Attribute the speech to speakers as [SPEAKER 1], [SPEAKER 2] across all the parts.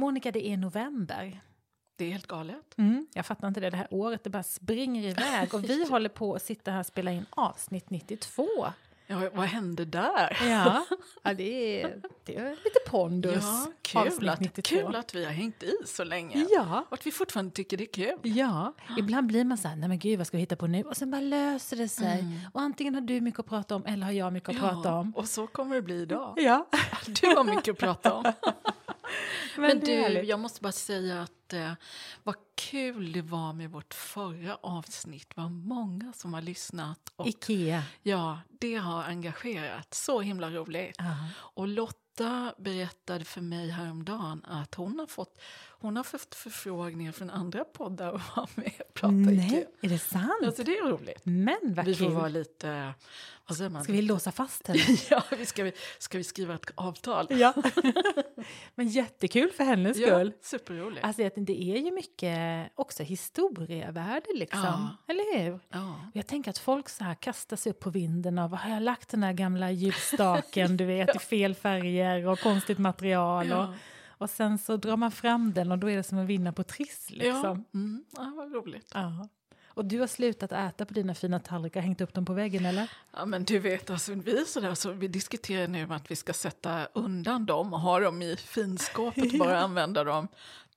[SPEAKER 1] Monica, det är november.
[SPEAKER 2] Det är helt galet.
[SPEAKER 1] Mm, jag fattar inte det. Det här året det bara springer iväg. Och vi håller på att sitta här och spela in avsnitt 92.
[SPEAKER 2] Ja, vad hände där?
[SPEAKER 1] Ja, ja det, är, det är lite pondus.
[SPEAKER 2] Ja, kul, att, kul att vi har hängt i så länge.
[SPEAKER 1] Ja.
[SPEAKER 2] Och att vi fortfarande tycker det är kul.
[SPEAKER 1] Ja, ibland blir man så här, nej men gud vad ska vi hitta på nu? Och sen bara löser det sig.
[SPEAKER 2] Mm.
[SPEAKER 1] Och antingen har du mycket att prata om eller har jag mycket att prata om.
[SPEAKER 2] och så kommer det bli idag.
[SPEAKER 1] Ja.
[SPEAKER 2] Du har mycket att prata om.
[SPEAKER 1] Men,
[SPEAKER 2] Men du,
[SPEAKER 1] härligt.
[SPEAKER 2] jag måste bara säga att eh, vad kul det var med vårt förra avsnitt. Vad många som har lyssnat. Och,
[SPEAKER 1] Ikea.
[SPEAKER 2] Ja, det har engagerat. Så himla roligt.
[SPEAKER 1] Ja.
[SPEAKER 2] Och Lotta berättade för mig häromdagen att hon har fått, hon har fått förfrågningar från andra poddar och vara med och prata
[SPEAKER 1] Nej,
[SPEAKER 2] Ikea.
[SPEAKER 1] är det sant?
[SPEAKER 2] Alltså det är roligt.
[SPEAKER 1] Men vad
[SPEAKER 2] Vi får
[SPEAKER 1] kul.
[SPEAKER 2] vara lite... Vad säger man?
[SPEAKER 1] Ska vi låsa fast henne?
[SPEAKER 2] Ja, vi ska, vi, ska vi skriva ett avtal?
[SPEAKER 1] ja. Men jättekul för hennes skull.
[SPEAKER 2] superroligt.
[SPEAKER 1] Alltså det är ju mycket också historievärde liksom.
[SPEAKER 2] Ja.
[SPEAKER 1] Eller hur?
[SPEAKER 2] ja.
[SPEAKER 1] Jag tänker att folk så här kastar sig upp på vinden av har jag lagt den där gamla ljusstaken du vet i fel färger och konstigt material och,
[SPEAKER 2] Ja.
[SPEAKER 1] Och sen så drar man fram den och då är det som att vinna på Triss
[SPEAKER 2] Ja.
[SPEAKER 1] liksom.
[SPEAKER 2] Mm. ja, vad roligt.
[SPEAKER 1] Ja. Och du har slutat äta på dina fina tallrikar, hängt upp dem på väggen eller?
[SPEAKER 2] Ja, men du vet, alltså, vi, är sådär, så vi diskuterar nu att vi ska sätta undan dem och ha dem i finskåpet och bara använda dem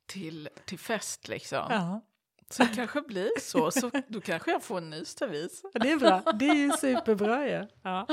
[SPEAKER 2] till, till fest. Liksom.
[SPEAKER 1] Ja.
[SPEAKER 2] Så det kanske blir så. så. Då kanske jag får en ny stavis.
[SPEAKER 1] Det är bra, det är ju superbra ju. Ja.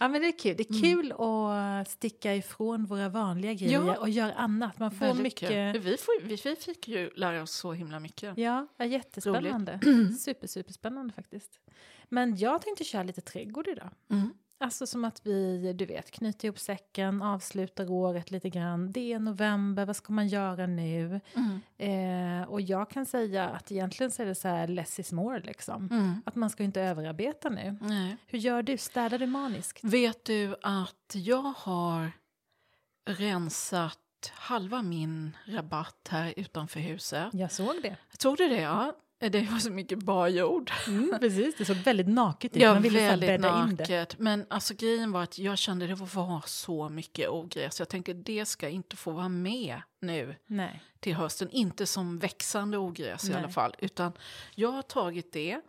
[SPEAKER 1] ja men det är kul, det är kul att sticka ifrån våra vanliga grejer
[SPEAKER 2] Ja.
[SPEAKER 1] och göra annat. Man får
[SPEAKER 2] Väldigt
[SPEAKER 1] mycket...
[SPEAKER 2] kul. Vi, får, vi, vi fick ju lära oss så himla mycket.
[SPEAKER 1] Ja, ja jättespännande. Super, superspännande faktiskt. Men jag tänkte köra lite trädgård idag.
[SPEAKER 2] Mm.
[SPEAKER 1] Alltså som att vi, du vet, knyter ihop säcken, avslutar året lite grann. Det är november, vad ska man göra nu?
[SPEAKER 2] Mm.
[SPEAKER 1] Eh, och jag kan säga att egentligen så är det så här less is more liksom.
[SPEAKER 2] Mm.
[SPEAKER 1] Att man ska inte överarbeta nu.
[SPEAKER 2] Nej.
[SPEAKER 1] Hur gör du? Städar du maniskt?
[SPEAKER 2] Vet du att jag har rensat halva min rabatt här utanför huset?
[SPEAKER 1] Jag såg det.
[SPEAKER 2] Såg du det? Ja. Det var så mycket bara jord.
[SPEAKER 1] Mm, precis, det såg väldigt naket ut.
[SPEAKER 2] Ja,
[SPEAKER 1] man ville
[SPEAKER 2] väldigt naket. Men alltså, grejen var att jag kände att det var så mycket ogräs. Jag tänker det ska inte få vara med nu
[SPEAKER 1] Nej.
[SPEAKER 2] till hösten. Inte som växande ogräs i
[SPEAKER 1] Nej.
[SPEAKER 2] alla fall. Utan jag har tagit det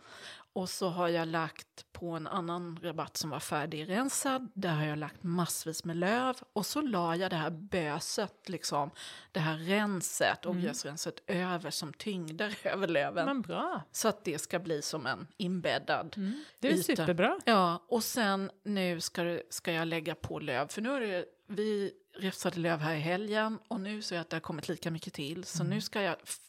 [SPEAKER 2] och så har jag lagt på en annan rabatt som var färdigrensad. Där har jag lagt massvis med löv. Och så la jag det här böset, liksom, det här renset, ogräsrenset över som tyngder över löven.
[SPEAKER 1] Men bra.
[SPEAKER 2] Så att det ska bli som en inbäddad
[SPEAKER 1] Det är
[SPEAKER 2] yta.
[SPEAKER 1] superbra.
[SPEAKER 2] Ja, och sen nu ska, ska jag lägga på löv. För nu har det, vi räfsade löv här i helgen och nu ser jag att det har kommit lika mycket till. Så
[SPEAKER 1] Mm.
[SPEAKER 2] nu ska jag f-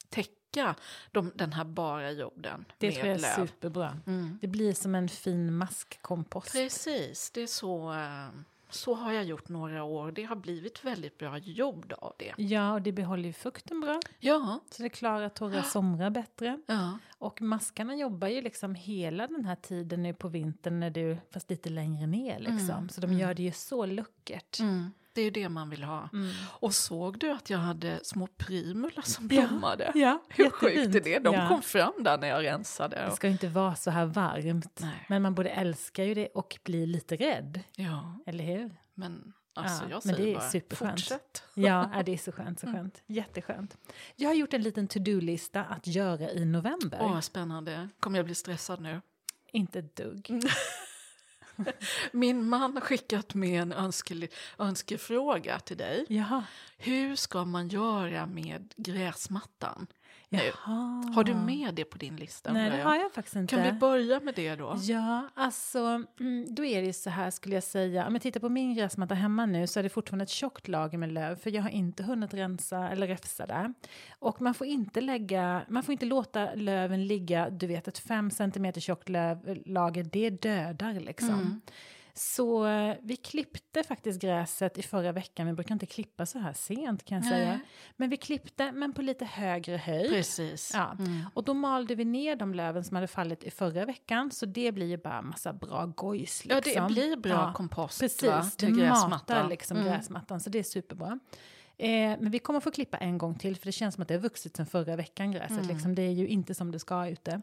[SPEAKER 2] täcka de, den här bara jorden
[SPEAKER 1] Det
[SPEAKER 2] med
[SPEAKER 1] tror jag är
[SPEAKER 2] löv.
[SPEAKER 1] superbra.
[SPEAKER 2] Mm.
[SPEAKER 1] Det blir som en fin maskkompost.
[SPEAKER 2] Precis, det är så, eh, så har jag gjort några år. Det har blivit väldigt bra jord av det.
[SPEAKER 1] Ja, och det behåller ju fukten bra.
[SPEAKER 2] Ja,
[SPEAKER 1] Så det klarar torra somrar bättre.
[SPEAKER 2] ja.
[SPEAKER 1] Och maskarna jobbar ju liksom hela den här tiden nu på vintern, när du, fast lite längre ner liksom. Så de gör det ju så luckert.
[SPEAKER 2] Mm. Det är ju det man vill ha.
[SPEAKER 1] Mm.
[SPEAKER 2] Och såg du att jag hade små primula som
[SPEAKER 1] Ja,
[SPEAKER 2] blommade?
[SPEAKER 1] Ja,
[SPEAKER 2] Hur sjukt är
[SPEAKER 1] jättefint.
[SPEAKER 2] det? De
[SPEAKER 1] ja.
[SPEAKER 2] kom fram där när jag rensade.
[SPEAKER 1] Det
[SPEAKER 2] Och,
[SPEAKER 1] ska ju inte vara så här varmt.
[SPEAKER 2] Nej.
[SPEAKER 1] Men man både älskar ju det och blir lite rädd.
[SPEAKER 2] ja,
[SPEAKER 1] Eller hur?
[SPEAKER 2] men alltså
[SPEAKER 1] Ja,
[SPEAKER 2] jag
[SPEAKER 1] men det är
[SPEAKER 2] bara
[SPEAKER 1] superskönt.
[SPEAKER 2] fortsätt.
[SPEAKER 1] Ja, ja, det är så skönt, så skönt. Jätteskönt. Jag har gjort en liten to-do-lista att göra i november.
[SPEAKER 2] Åh, spännande. Kommer jag bli stressad nu?
[SPEAKER 1] Inte ett dugg.
[SPEAKER 2] Min man har skickat med en önske, önskefråga till dig.
[SPEAKER 1] Jaha.
[SPEAKER 2] Hur ska man göra med gräsmattan? Nu. Har du med det på din lista?
[SPEAKER 1] Nej, det har jag faktiskt inte.
[SPEAKER 2] Kan vi börja med det då?
[SPEAKER 1] Ja, alltså, mm, då är det ju så här skulle jag säga. Om jag tittar på min gräsmatta hemma nu så är det fortfarande ett tjockt lager med löv för jag har inte hunnit rensa eller räfsa där. Och man får inte lägga, man får inte låta löven ligga, du vet ett 5 cm tjockt lövlager, det dödar liksom. Så eh, vi klippte faktiskt gräset i förra veckan. Vi brukar inte klippa så här sent kan jag
[SPEAKER 2] Nej.
[SPEAKER 1] säga. Men vi klippte, men på lite högre höjd.
[SPEAKER 2] Precis.
[SPEAKER 1] Ja.
[SPEAKER 2] Mm.
[SPEAKER 1] Och då malde vi ner de löven som hade fallit i förra veckan. Så det blir ju bara massa bra gojs.
[SPEAKER 2] Ja,
[SPEAKER 1] Liksom.
[SPEAKER 2] det blir bra
[SPEAKER 1] Ja,
[SPEAKER 2] kompost
[SPEAKER 1] Precis,
[SPEAKER 2] va? till gräsmattan.
[SPEAKER 1] matar liksom
[SPEAKER 2] Mm.
[SPEAKER 1] gräsmattan. Så det är superbra. Eh, men vi kommer få klippa en gång till för det känns som att det har vuxit sen förra veckan gräset.
[SPEAKER 2] Mm.
[SPEAKER 1] Liksom. Det är ju inte som det ska ute.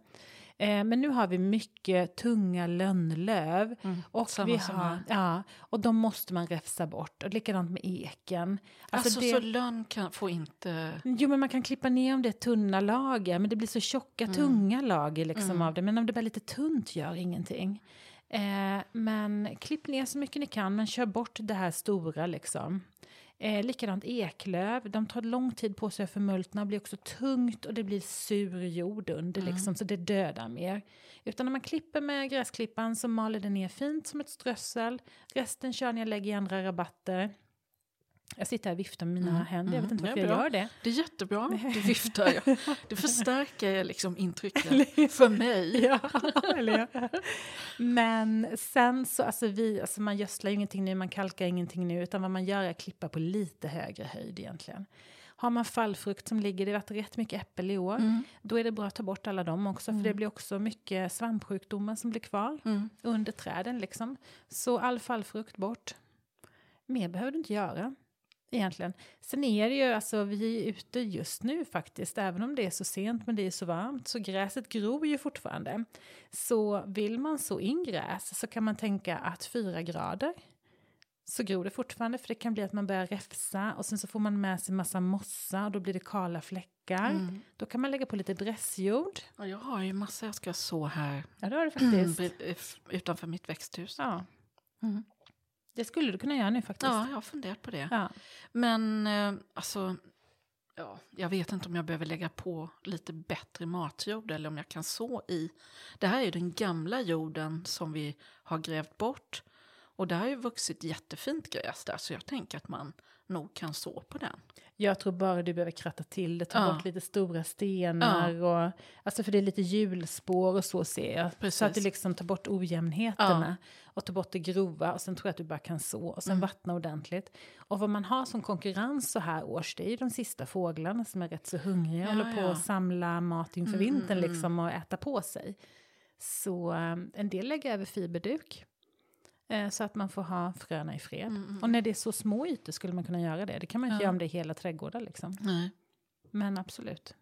[SPEAKER 1] Eh, men nu har vi mycket tunga lönnlöv.
[SPEAKER 2] Mm.
[SPEAKER 1] Och, vi har, ja, och de måste man räfsa bort. Och likadant med eken.
[SPEAKER 2] Alltså,
[SPEAKER 1] det-
[SPEAKER 2] så lönn kan, får inte...
[SPEAKER 1] Jo, men man kan klippa ner om det är tunna lager, men det blir så tjocka,
[SPEAKER 2] Mm.
[SPEAKER 1] tunga lager liksom av det. Men om det bara är lite tunt gör ingenting. Eh, men klipp ner så mycket ni kan, men kör bort det här stora liksom. Eh, likadant eklöv, de tar lång tid på sig att förmultna, blir också tungt och det blir sur jord under liksom, så det dödar mer. Utan när man klipper med gräsklippan så maler det ner fint som ett strössel. Resten kör ni och lägger i andra rabatter. Jag sitter här och viftar med mina
[SPEAKER 2] Mm,
[SPEAKER 1] händer, jag vet
[SPEAKER 2] mm,
[SPEAKER 1] inte varför jag gör det.
[SPEAKER 2] Det är jättebra, du viftar. Ja. Det förstärker liksom intrycket för mig.
[SPEAKER 1] Ja, eller ja. Men sen så, alltså vi, alltså man gödslar ju ingenting nu, man kalkar ingenting nu, utan vad man gör är att klippa på lite högre höjd egentligen. Har man fallfrukt som ligger, det har varit rätt mycket äppel i år,
[SPEAKER 2] Mm.
[SPEAKER 1] då är det bra att ta bort alla dem också, för det blir också mycket svampsjukdomar som blir kvar
[SPEAKER 2] Mm.
[SPEAKER 1] under träden liksom. Så all fallfrukt bort. Mer behöver du inte göra. Egentligen. Sen är det ju, alltså vi är ute just nu faktiskt, även om det är så sent men det är så varmt, så gräset gror ju fortfarande. Så vill man så in gräs så kan man tänka att fyra grader så gror det fortfarande för det kan bli att man börjar räfsa och sen så får man med sig massa mossa och då blir det kala fläckar.
[SPEAKER 2] Mm.
[SPEAKER 1] Då kan man lägga på lite dressjord.
[SPEAKER 2] Och jag har ju massa jag ska så här
[SPEAKER 1] Ja det har du
[SPEAKER 2] mm,
[SPEAKER 1] faktiskt.
[SPEAKER 2] f- utanför mitt växthus.
[SPEAKER 1] Ja.
[SPEAKER 2] Mm.
[SPEAKER 1] Det skulle du kunna göra nu faktiskt.
[SPEAKER 2] Ja, jag har funderat på det.
[SPEAKER 1] Ja.
[SPEAKER 2] Men eh, alltså, ja, jag vet inte om jag behöver lägga på lite bättre matjord eller om jag kan så i. Det här är ju den gamla jorden som vi har grävt bort. Och det har ju vuxit jättefint gräs där så jag tänker att man nog kan så på den.
[SPEAKER 1] Jag tror bara du behöver kratta till det, ta
[SPEAKER 2] Ja.
[SPEAKER 1] bort lite stora stenar och alltså för det är lite hjulspår och så ser jag. Så
[SPEAKER 2] Precis.
[SPEAKER 1] att du liksom tar bort ojämnheterna och tar bort det grova och sen tror jag att du bara kan så och sen
[SPEAKER 2] Mm.
[SPEAKER 1] vattna ordentligt. Och vad man har som konkurrens så här års det är ju de sista fåglarna som är rätt så hungriga och
[SPEAKER 2] Ja,
[SPEAKER 1] håller på
[SPEAKER 2] ja.
[SPEAKER 1] att samla mat inför
[SPEAKER 2] Mm,
[SPEAKER 1] vintern
[SPEAKER 2] mm,
[SPEAKER 1] liksom och äta på sig. Så eh, en del lägger över fiberduk. Eh, Så att man får ha fröna i fred.
[SPEAKER 2] Mm,
[SPEAKER 1] Och när det är så små ytor skulle man kunna göra det. Det kan man inte
[SPEAKER 2] Ja.
[SPEAKER 1] göra om det är hela trädgårdar liksom.
[SPEAKER 2] Nej.
[SPEAKER 1] Men absolut.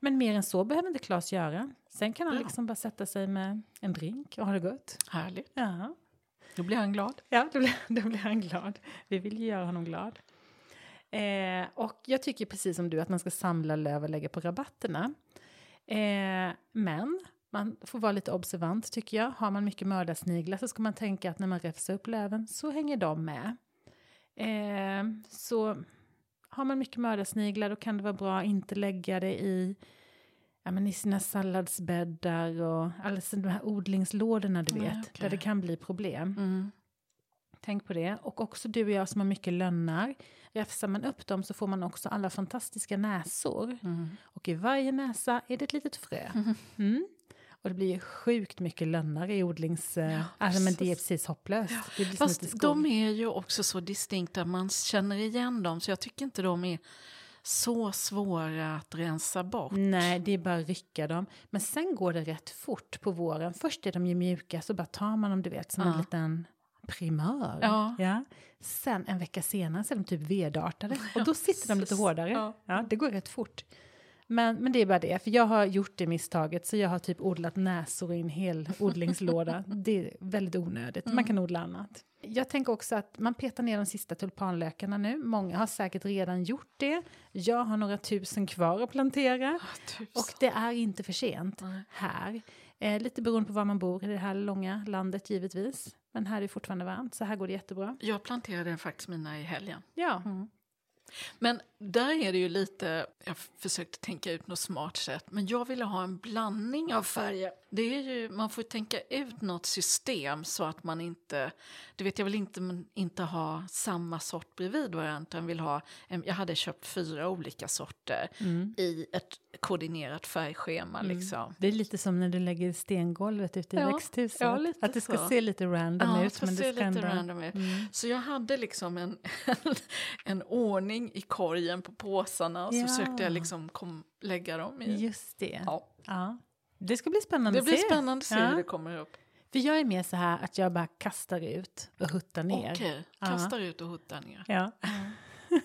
[SPEAKER 1] Men mer än så behöver inte Claes göra. Sen kan han
[SPEAKER 2] Bra.
[SPEAKER 1] liksom bara sätta sig med en drink och ha det gott.
[SPEAKER 2] Härligt.
[SPEAKER 1] Ja,
[SPEAKER 2] Då blir han glad.
[SPEAKER 1] ja då, blir, då blir han glad. Vi vill ju göra honom glad. Eh, och jag tycker precis som du att man ska samla löv och lägga på rabatterna. Eh, men man får vara lite observant tycker jag. Har man mycket mördarsniglar så ska man tänka att när man räfsar upp löven så hänger de med. Eh, så har man mycket mördarsniglar då kan det vara bra att inte lägga det i, ja, men i sina salladsbäddar och alltså de här odlingslådorna du vet,
[SPEAKER 2] okej.
[SPEAKER 1] där det kan bli problem.
[SPEAKER 2] Mm.
[SPEAKER 1] Tänk på det. Och också du och jag som har mycket lönnar. Räfsar man upp dem så får man också alla fantastiska näsor.
[SPEAKER 2] Mm.
[SPEAKER 1] Och i varje näsa är det ett litet frö. Mm. Och det blir ju sjukt mycket lönnar i odlings... Ja, alltså, men det är precis hopplöst. Lite
[SPEAKER 2] Fast de är ju också så distinkta, man känner igen dem. Så jag tycker inte de är så svåra att rensa bort.
[SPEAKER 1] Nej, det är bara att rycka dem. Men sen går det rätt fort på våren. Först är de ju mjuka, så bara tar man dem, du vet, som en
[SPEAKER 2] Ja.
[SPEAKER 1] liten primör.
[SPEAKER 2] Ja.
[SPEAKER 1] Sen en vecka senare så är de typ vedartade. Och då sitter de lite hårdare.
[SPEAKER 2] Ja.
[SPEAKER 1] Ja. det går rätt fort. Men, men det är bara det, för jag har gjort det misstaget så jag har typ odlat näsor i en hel odlingslåda. Det är väldigt onödigt, man kan odla annat. Jag tänker också att man petar ner de sista tulpanlökarna nu. Många har säkert redan gjort det. Jag har några tusen kvar att plantera. Och det är inte för sent
[SPEAKER 2] Nej.
[SPEAKER 1] här. Eh, lite beroende på var man bor i det här långa landet givetvis. Men här är det fortfarande varmt, så här går det jättebra.
[SPEAKER 2] Jag planterade faktiskt mina i helgen.
[SPEAKER 1] Ja,
[SPEAKER 2] men där är det ju lite, jag försökte tänka ut något smart sätt, men jag ville ha en blandning av färger. Det är ju, man får tänka ut något system så att man inte, det vet jag vill inte, inte ha samma sort bredvid varandra. utan vill ha, jag hade köpt fyra olika sorter i ett koordinerat färgschema. Liksom.
[SPEAKER 1] Det är lite som när du lägger stengolvet ute i
[SPEAKER 2] Ja,
[SPEAKER 1] växthuset.
[SPEAKER 2] ja,
[SPEAKER 1] att det ska
[SPEAKER 2] så.
[SPEAKER 1] se lite random
[SPEAKER 2] Ja,
[SPEAKER 1] ut. Men det ska
[SPEAKER 2] lite
[SPEAKER 1] ändå...
[SPEAKER 2] random ut. Så jag hade liksom en, en ordning i korgen på påsarna och så försökte jag liksom kom, lägga dem i.
[SPEAKER 1] Just det. Ja. Det ska bli spännande
[SPEAKER 2] Det
[SPEAKER 1] att
[SPEAKER 2] blir
[SPEAKER 1] se.
[SPEAKER 2] spännande att se
[SPEAKER 1] Ja.
[SPEAKER 2] hur det kommer upp.
[SPEAKER 1] För jag är mer så här att jag bara kastar ut och huttar ner.
[SPEAKER 2] Okej, kastar ut och huttar ner.
[SPEAKER 1] Ja.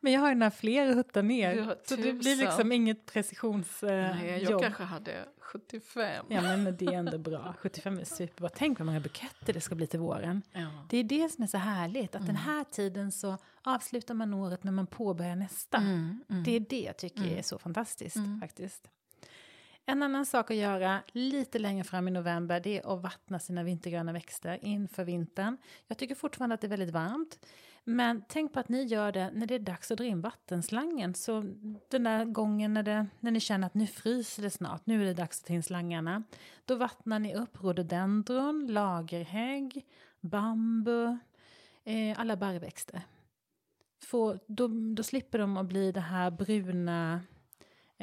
[SPEAKER 1] Men jag har ju några fler att hutta ner. Så det blir liksom inget precisionsjobb.
[SPEAKER 2] Nej, jag kanske hade 75.
[SPEAKER 1] Ja, men det är ändå bra. 75 är superbra. Tänk vad många buketter det ska bli till våren.
[SPEAKER 2] Ja.
[SPEAKER 1] Det är det som är så härligt, att den här tiden så avslutar man året när man påbörjar nästa.
[SPEAKER 2] Mm, mm.
[SPEAKER 1] Det är det jag tycker är så fantastiskt faktiskt. En annan sak att göra lite längre fram i november det är att vattna sina vintergröna växter inför vintern. Jag tycker fortfarande att det är väldigt varmt. Men tänk på att ni gör det när det är dags att dra in vattenslangen. Så den där gången när, det, när ni känner att nu fryser det snart, nu är det dags att ta in slangarna. Då vattnar ni upp rhododendron, lagerhägg, bambu, eh, alla barrväxter. Få, då, då slipper de att bli det här bruna,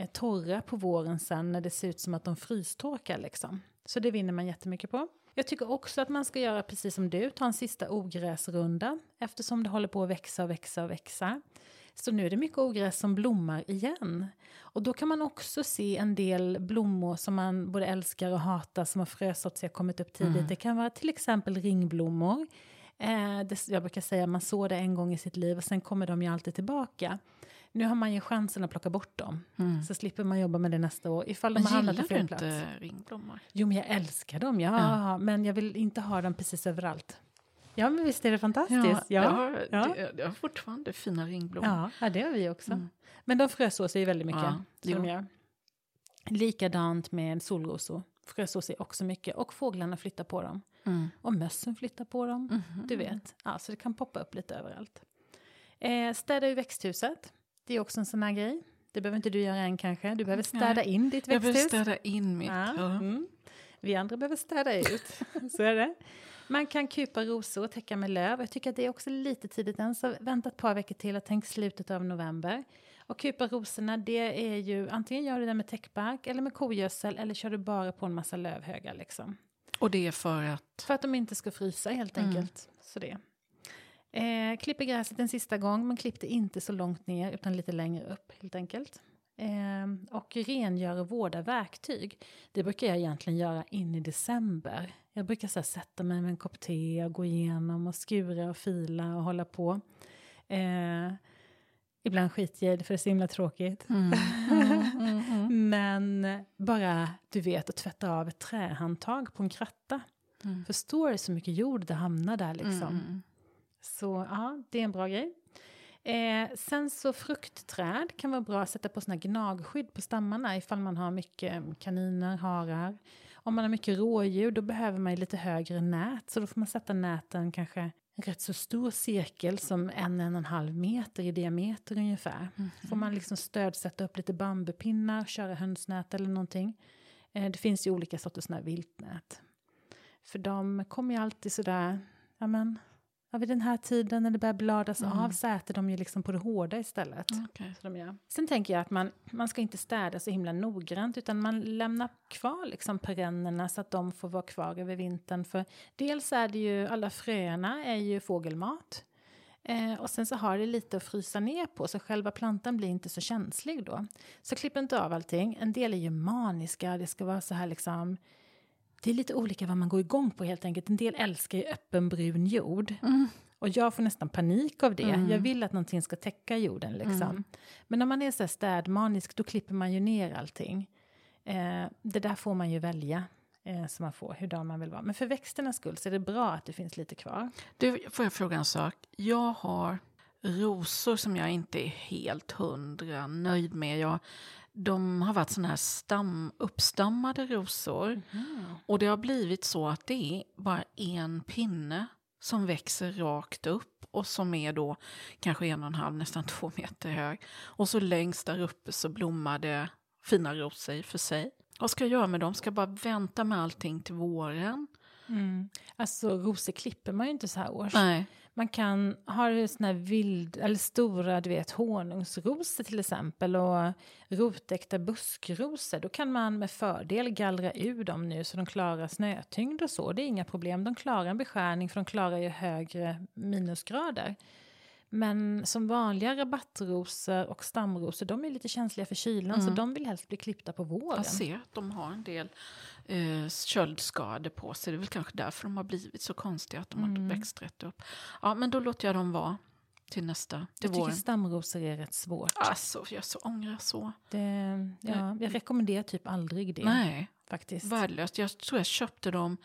[SPEAKER 1] torra på våren sen när det ser ut som att de frystorkar. Liksom. Så det vinner man jättemycket på. Jag tycker också att man ska göra precis som du, ta en sista ogräsrunda eftersom det håller på att växa och växa och växa. Så nu är det mycket ogräs som blommar igen. Och då kan man också se en del blommor som man både älskar och hatar som har frösått sig och kommit upp tidigt. Det kan vara till exempel ringblommor. Eh, det, jag brukar säga att man sår det en gång i sitt liv och sen kommer de ju alltid tillbaka. Nu har man ju chansen att plocka bort dem. Så slipper man jobba med det nästa år. Ifall de
[SPEAKER 2] Men
[SPEAKER 1] har hamnat på fel
[SPEAKER 2] inte
[SPEAKER 1] plats.
[SPEAKER 2] ringblommor?
[SPEAKER 1] Jo, men jag älskar dem. Ja,
[SPEAKER 2] Ja.
[SPEAKER 1] Men jag vill inte ha dem precis överallt. Ja, men visst är det fantastiskt?
[SPEAKER 2] Ja,
[SPEAKER 1] Ja,
[SPEAKER 2] Jag, har,
[SPEAKER 1] ja.
[SPEAKER 2] det, jag har fortfarande fina ringblommor.
[SPEAKER 1] Ja, det har vi också.
[SPEAKER 2] Mm.
[SPEAKER 1] Men de frösår sig ju väldigt mycket.
[SPEAKER 2] Ja, jo.
[SPEAKER 1] gör. Likadant med solrosor. Frösår sig också mycket. Och fåglarna flyttar på dem.
[SPEAKER 2] Mm.
[SPEAKER 1] Och mössen flyttar på dem.
[SPEAKER 2] Mhm.
[SPEAKER 1] Du vet. Så det kan poppa upp lite överallt. Eh, städa i växthuset. Det är också en sån här grej. Det behöver inte du göra än kanske. Du behöver städa
[SPEAKER 2] Nej,
[SPEAKER 1] in ditt
[SPEAKER 2] Jag behöver
[SPEAKER 1] växthus.
[SPEAKER 2] städa in mitt.
[SPEAKER 1] Ja,
[SPEAKER 2] Ja.
[SPEAKER 1] mm. Vi andra behöver städa ut. så är det. Man kan kupa rosor och täcka med löv. Jag tycker att det är också lite tidigt än, så vänta ett par veckor till och tänk slutet av november. Och kupa rosorna, det är ju antingen gör du det med täckbark eller med kogödsel eller kör du bara på en massa lövhögar liksom.
[SPEAKER 2] Och det är för att...
[SPEAKER 1] För att de inte ska frysa helt
[SPEAKER 2] Mm.
[SPEAKER 1] enkelt. Så det. Eh, klipper gräset en sista gång, men klipp det inte så långt ner utan lite längre upp helt enkelt. Eh, och rengör och vårda verktyg. Det brukar jag egentligen göra in i december. Jag brukar så här, sätta mig med en kopp te och gå igenom och skura och fila och hålla på. Eh, ibland skiter jag i det för det är så himla tråkigt.
[SPEAKER 2] Mm. Mm, mm,
[SPEAKER 1] Men bara, du vet, att tvätta av ett trähandtag på en kratta.
[SPEAKER 2] Mm.
[SPEAKER 1] Förstår du så mycket jord det hamnar där liksom.
[SPEAKER 2] Mm.
[SPEAKER 1] Så ja, det är en bra grej. Eh, sen så fruktträd kan vara bra att sätta på såna gnagskydd på stammarna ifall man har mycket kaniner, harar. Om man har mycket rådjur då behöver man lite högre nät så då får man sätta näten kanske en rätt så stor cirkel som en, en och en halv meter i diameter ungefär. Får man liksom stödsätta upp lite bambupinnar, köra hönsnät eller någonting. Eh, det finns ju olika sorters såna viltnät. För de kommer ju alltid sådär, ja men, ja, vid den här tiden när det börjar bladas
[SPEAKER 2] Mm.
[SPEAKER 1] av så äter de ju liksom på det hårda istället.
[SPEAKER 2] Okej.
[SPEAKER 1] Så de gör. Sen tänker jag att man, man ska inte städa så himla noggrant utan man lämnar kvar liksom perennerna så att de får vara kvar över vintern. För dels är det ju, alla fröna är ju fågelmat. Eh, och sen så har det lite att frysa ner på så själva plantan blir inte så känslig då. Så klipp inte av allting. En del är ju maniska, det ska vara så här liksom det är lite olika vad man går igång på helt enkelt. En del älskar ju öppen brun jord.
[SPEAKER 2] Mm.
[SPEAKER 1] Och jag får nästan panik av det. Jag vill att någonting ska täcka jorden liksom. Men om man är så här städmanisk då klipper man ju ner allting. Eh, det där får man ju välja. Eh, så man får hur man vill vara. Men för växternas skull så är det bra att det finns lite kvar.
[SPEAKER 2] Du, får jag fråga en sak? Jag har rosor som jag inte är helt hundra nöjd med. Jag, de har varit såna här stam, uppstammade rosor. Och det har blivit så att det är bara en pinne som växer rakt upp och som är då kanske en och en halv, nästan två meter hög. Och så längst där uppe så blommar det fina rosor för sig. Vad ska jag göra med dem? Ska jag bara vänta med allting till våren?
[SPEAKER 1] Mm. Alltså rosor klipper man ju inte så här års.
[SPEAKER 2] Nej.
[SPEAKER 1] Man kan ha såna här vild, eller stora du vet, honungsrosor till exempel och rotäkta buskrosor. Då kan man med fördel gallra ur dem nu så de klarar snötyngd och så. Det är inga problem. De klarar en beskärning för de klarar ju högre minusgrader. Men som vanliga rabattrosor och stamrosor, de är lite känsliga för kylan
[SPEAKER 2] Mm.
[SPEAKER 1] så de vill helst bli klippta på våren.
[SPEAKER 2] Jag ser att de har en del eh, köldskador på sig. Det är väl kanske därför de har blivit så konstiga, att de
[SPEAKER 1] Mm.
[SPEAKER 2] har växt rätt upp. Ja, men då låter jag dem vara till nästa, till
[SPEAKER 1] Jag tycker
[SPEAKER 2] våren.
[SPEAKER 1] stamrosor är rätt svårt.
[SPEAKER 2] Alltså, jag så ångrar så.
[SPEAKER 1] Det, ja, jag rekommenderar typ aldrig det
[SPEAKER 2] Nej,
[SPEAKER 1] faktiskt.
[SPEAKER 2] värdelöst. Jag tror jag köpte dem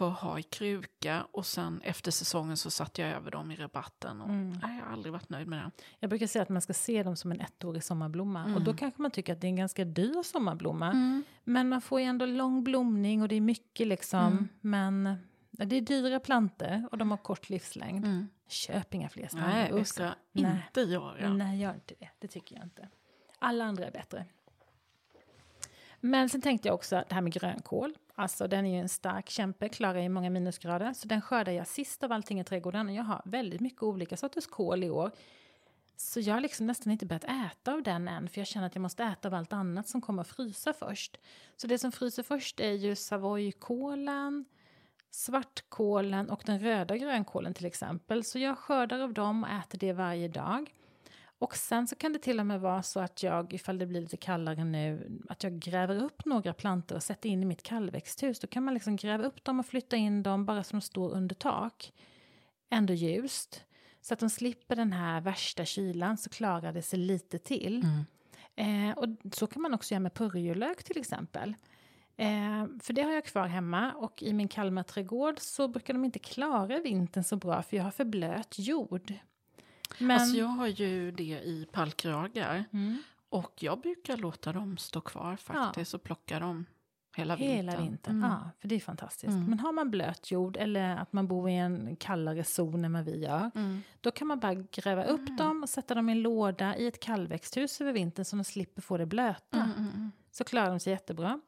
[SPEAKER 2] för att ha i kruka och sen efter säsongen så satte jag över dem i rabatten. Och,
[SPEAKER 1] Mm.
[SPEAKER 2] nej, jag har aldrig varit nöjd med det.
[SPEAKER 1] Jag brukar säga att man ska se dem som en ettårig sommarblomma. Och då
[SPEAKER 2] Mm.
[SPEAKER 1] kanske man tycker att det är en ganska dyr sommarblomma. Men man får ju ändå lång blomning och det är mycket liksom.
[SPEAKER 2] Mm.
[SPEAKER 1] Men det är dyra planter och de har kort livslängd.
[SPEAKER 2] Mm.
[SPEAKER 1] Köp inga fler
[SPEAKER 2] Nej, det ska
[SPEAKER 1] Nej.
[SPEAKER 2] inte göra.
[SPEAKER 1] Nej, gör inte det. Det tycker jag inte. Alla andra är bättre. Men sen tänkte jag också att det här med grönkål. Alltså den är ju en stark kämpe, klarar ju många minusgrader. Så den skördar jag sist av allting i trädgården. Och jag har väldigt mycket olika sorters kål i år. Så jag har liksom nästan inte börjat äta av den än. För jag känner att jag måste äta av allt annat som kommer att frysa först. Så det som fryser först är ju savojkålen, svartkålen och den röda grönkålen till exempel. Så jag skördar av dem och äter det varje dag. Och sen så kan det till och med vara så att jag, ifall det blir lite kallare nu, att jag gräver upp några plantor och sätter in i mitt kallväxthus. Då kan man liksom gräva upp dem och flytta in dem bara som de står under tak. Ändå ljust. Så att de slipper den här värsta kylan så klarar det sig lite till. Eh, och så kan man också göra med purjolök till exempel. Eh, för det har jag kvar hemma och i min Kalmarträdgård så brukar de inte klara vintern så bra för jag har för blöt jord. Men,
[SPEAKER 2] Alltså jag har ju det i pallkragar.
[SPEAKER 1] Mm.
[SPEAKER 2] Och jag brukar låta dem stå kvar faktiskt och plocka dem hela vintern.
[SPEAKER 1] Hela vintern,
[SPEAKER 2] Mm.
[SPEAKER 1] ja, för det är fantastiskt.
[SPEAKER 2] Mm.
[SPEAKER 1] Men har man blöt jord eller att man bor i en kallare zon än vad vi gör,
[SPEAKER 2] Mm.
[SPEAKER 1] då kan man bara gräva upp dem och sätta dem i en låda i ett kallväxthus över vintern så de slipper få det blöta.
[SPEAKER 2] Mm, mm, mm.
[SPEAKER 1] Så klarar de sig jättebra.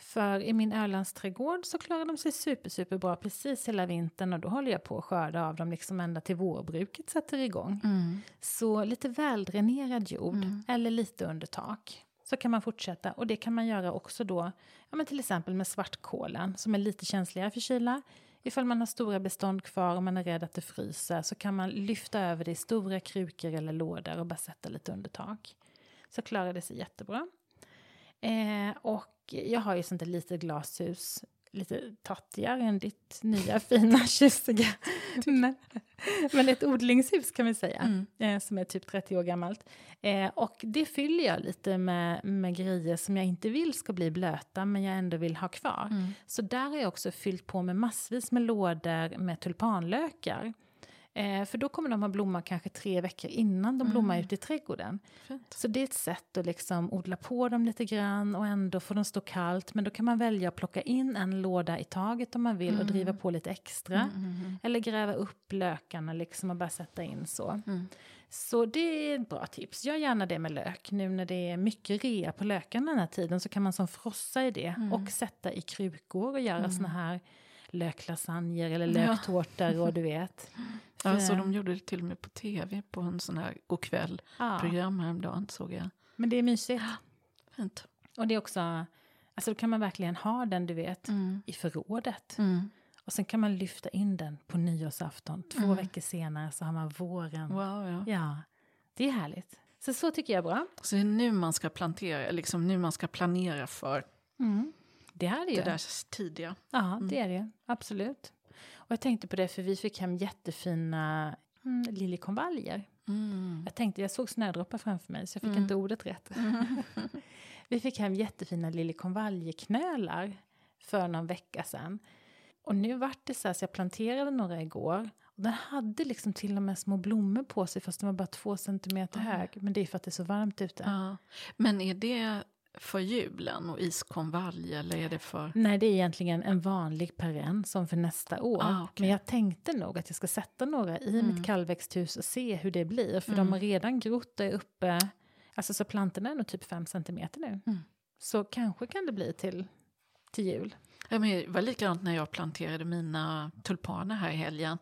[SPEAKER 1] För i min Ölandsträdgård så klarar de sig super, super bra precis hela vintern och då håller jag på att skörda av dem liksom ända till vårbruket sätter igång.
[SPEAKER 2] Mm.
[SPEAKER 1] Så lite väldränerad jord
[SPEAKER 2] Mm.
[SPEAKER 1] eller lite under tak. Så kan man fortsätta och det kan man göra också då, ja men till exempel med svartkålen som är lite känsligare för kyla. Ifall man har stora bestånd kvar och man är rädd att det fryser så kan man lyfta över det i stora krukor eller lådor och bara sätta lite under tak. Så klarar det sig jättebra. Eh, och jag har ju sånt där litet glashus, lite tattigare än ditt nya fina tjusiga. Men, men ett odlingshus kan vi säga,
[SPEAKER 2] Mm.
[SPEAKER 1] eh, som är typ 30 år gammalt. Eh, och det fyller jag lite med, med grejer som jag inte vill ska bli blöta, men jag ändå vill ha kvar.
[SPEAKER 2] Mm.
[SPEAKER 1] Så där har jag också fyllt på med massvis med lådor med tulpanlökar. Eh, för då kommer de att blomma kanske tre veckor innan de blommar
[SPEAKER 2] Mm.
[SPEAKER 1] ute i trädgården.
[SPEAKER 2] Fint.
[SPEAKER 1] Så det är ett sätt att liksom odla på dem lite grann och ändå får de stå kallt. Men då kan man välja att plocka in en låda i taget om man vill och driva på lite extra.
[SPEAKER 2] Mm, mm,
[SPEAKER 1] Eller gräva upp lökarna liksom och bara sätta in så.
[SPEAKER 2] mm.
[SPEAKER 1] Så det är ett bra tips. Gör gärna det med lök. Nu när det är mycket rea på lökarna den här tiden så kan man som frossa i det
[SPEAKER 2] Mm.
[SPEAKER 1] och sätta i krukor och göra
[SPEAKER 2] Mm.
[SPEAKER 1] såna här löklasagner eller
[SPEAKER 2] Ja.
[SPEAKER 1] löktårtor och du vet. För-
[SPEAKER 2] Alltså de gjorde det till och med på tv på en sån här godkväll-program
[SPEAKER 1] ja,
[SPEAKER 2] häromdagen såg jag.
[SPEAKER 1] men det är mysigt.
[SPEAKER 2] Fint.
[SPEAKER 1] Och det är också, alltså då kan man verkligen ha den du vet
[SPEAKER 2] Mm.
[SPEAKER 1] i förrådet.
[SPEAKER 2] Mm.
[SPEAKER 1] Och sen kan man lyfta in den på nyårsafton. Två
[SPEAKER 2] Mm.
[SPEAKER 1] veckor senare så har man våren.
[SPEAKER 2] Wow, ja.
[SPEAKER 1] Ja, det är härligt. Så så tycker jag är bra.
[SPEAKER 2] Så det är nu man ska plantera, liksom nu man ska planera för
[SPEAKER 1] Det här är ju.
[SPEAKER 2] det där tidiga.
[SPEAKER 1] Ja, det är det. Absolut. Och jag tänkte på det för vi fick hem jättefina mm, liljekonvaljer.
[SPEAKER 2] Mm.
[SPEAKER 1] Jag tänkte, jag såg snödroppar framför mig så jag fick
[SPEAKER 2] Mm.
[SPEAKER 1] inte ordet rätt. vi fick hem jättefina liljekonvaljeknölar för någon vecka sedan. Och nu vart det så här så jag planterade några igår. Och den hade liksom till och med små blommor på sig fast den var bara två centimeter hög. Men det är för att det är så varmt ute.
[SPEAKER 2] Ja. Men är det för julen och iskonvalj eller är det för...
[SPEAKER 1] Nej, det är egentligen en vanlig perenn som för nästa år.
[SPEAKER 2] Ah, okej.
[SPEAKER 1] Men jag tänkte nog att jag ska sätta några i
[SPEAKER 2] Mm.
[SPEAKER 1] mitt kallväxthus och se hur det blir. För
[SPEAKER 2] Mm.
[SPEAKER 1] de har redan grott och är uppe, alltså så plantorna är nog typ fem centimeter nu.
[SPEAKER 2] Mm.
[SPEAKER 1] Så kanske kan det bli till, till jul.
[SPEAKER 2] Ja, men det var likadant när jag planterade mina tulpaner här i helgen.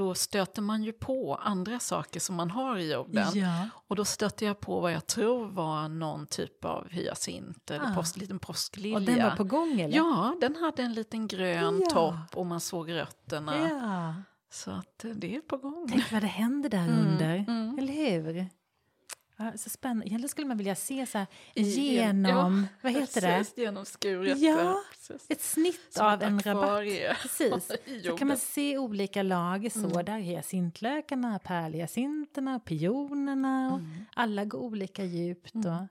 [SPEAKER 2] Då stöter man ju på andra saker som man har i jorden.
[SPEAKER 1] Ja.
[SPEAKER 2] Och då stötte jag på vad jag tror var någon typ av hyacint eller
[SPEAKER 1] Ah.
[SPEAKER 2] post, liten påsklilja.
[SPEAKER 1] Och den var på gång eller?
[SPEAKER 2] Ja, den hade en liten grön
[SPEAKER 1] Ja.
[SPEAKER 2] topp och man såg rötterna.
[SPEAKER 1] ja.
[SPEAKER 2] Så att eh, det är på gång.
[SPEAKER 1] Tänk vad det händer där
[SPEAKER 2] Mm,
[SPEAKER 1] under.
[SPEAKER 2] mm.
[SPEAKER 1] Eller hur? Ja, så spännande. Egentligen skulle man vilja se så här
[SPEAKER 2] Gen-
[SPEAKER 1] genom, vad heter det?
[SPEAKER 2] Precis, genomskuret.
[SPEAKER 1] Ja,
[SPEAKER 2] precis.
[SPEAKER 1] Ett snitt
[SPEAKER 2] Som
[SPEAKER 1] av en rabatt. Precis. Så kan man se olika lager så
[SPEAKER 2] Mm.
[SPEAKER 1] där. Hyacintlökarna, pärlhyacinterna, pionerna. Och
[SPEAKER 2] Mm.
[SPEAKER 1] Alla går olika djupt. Och, ja,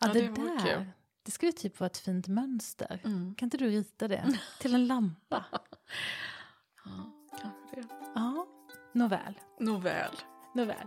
[SPEAKER 2] Ja,
[SPEAKER 1] det,
[SPEAKER 2] det
[SPEAKER 1] där.
[SPEAKER 2] kul.
[SPEAKER 1] Det skulle typ vara ett fint mönster.
[SPEAKER 2] Mm.
[SPEAKER 1] Kan inte du rita det? Till en lampa?
[SPEAKER 2] Ja, kanske det.
[SPEAKER 1] Ja, nåväl.
[SPEAKER 2] Nåväl.
[SPEAKER 1] nåväl.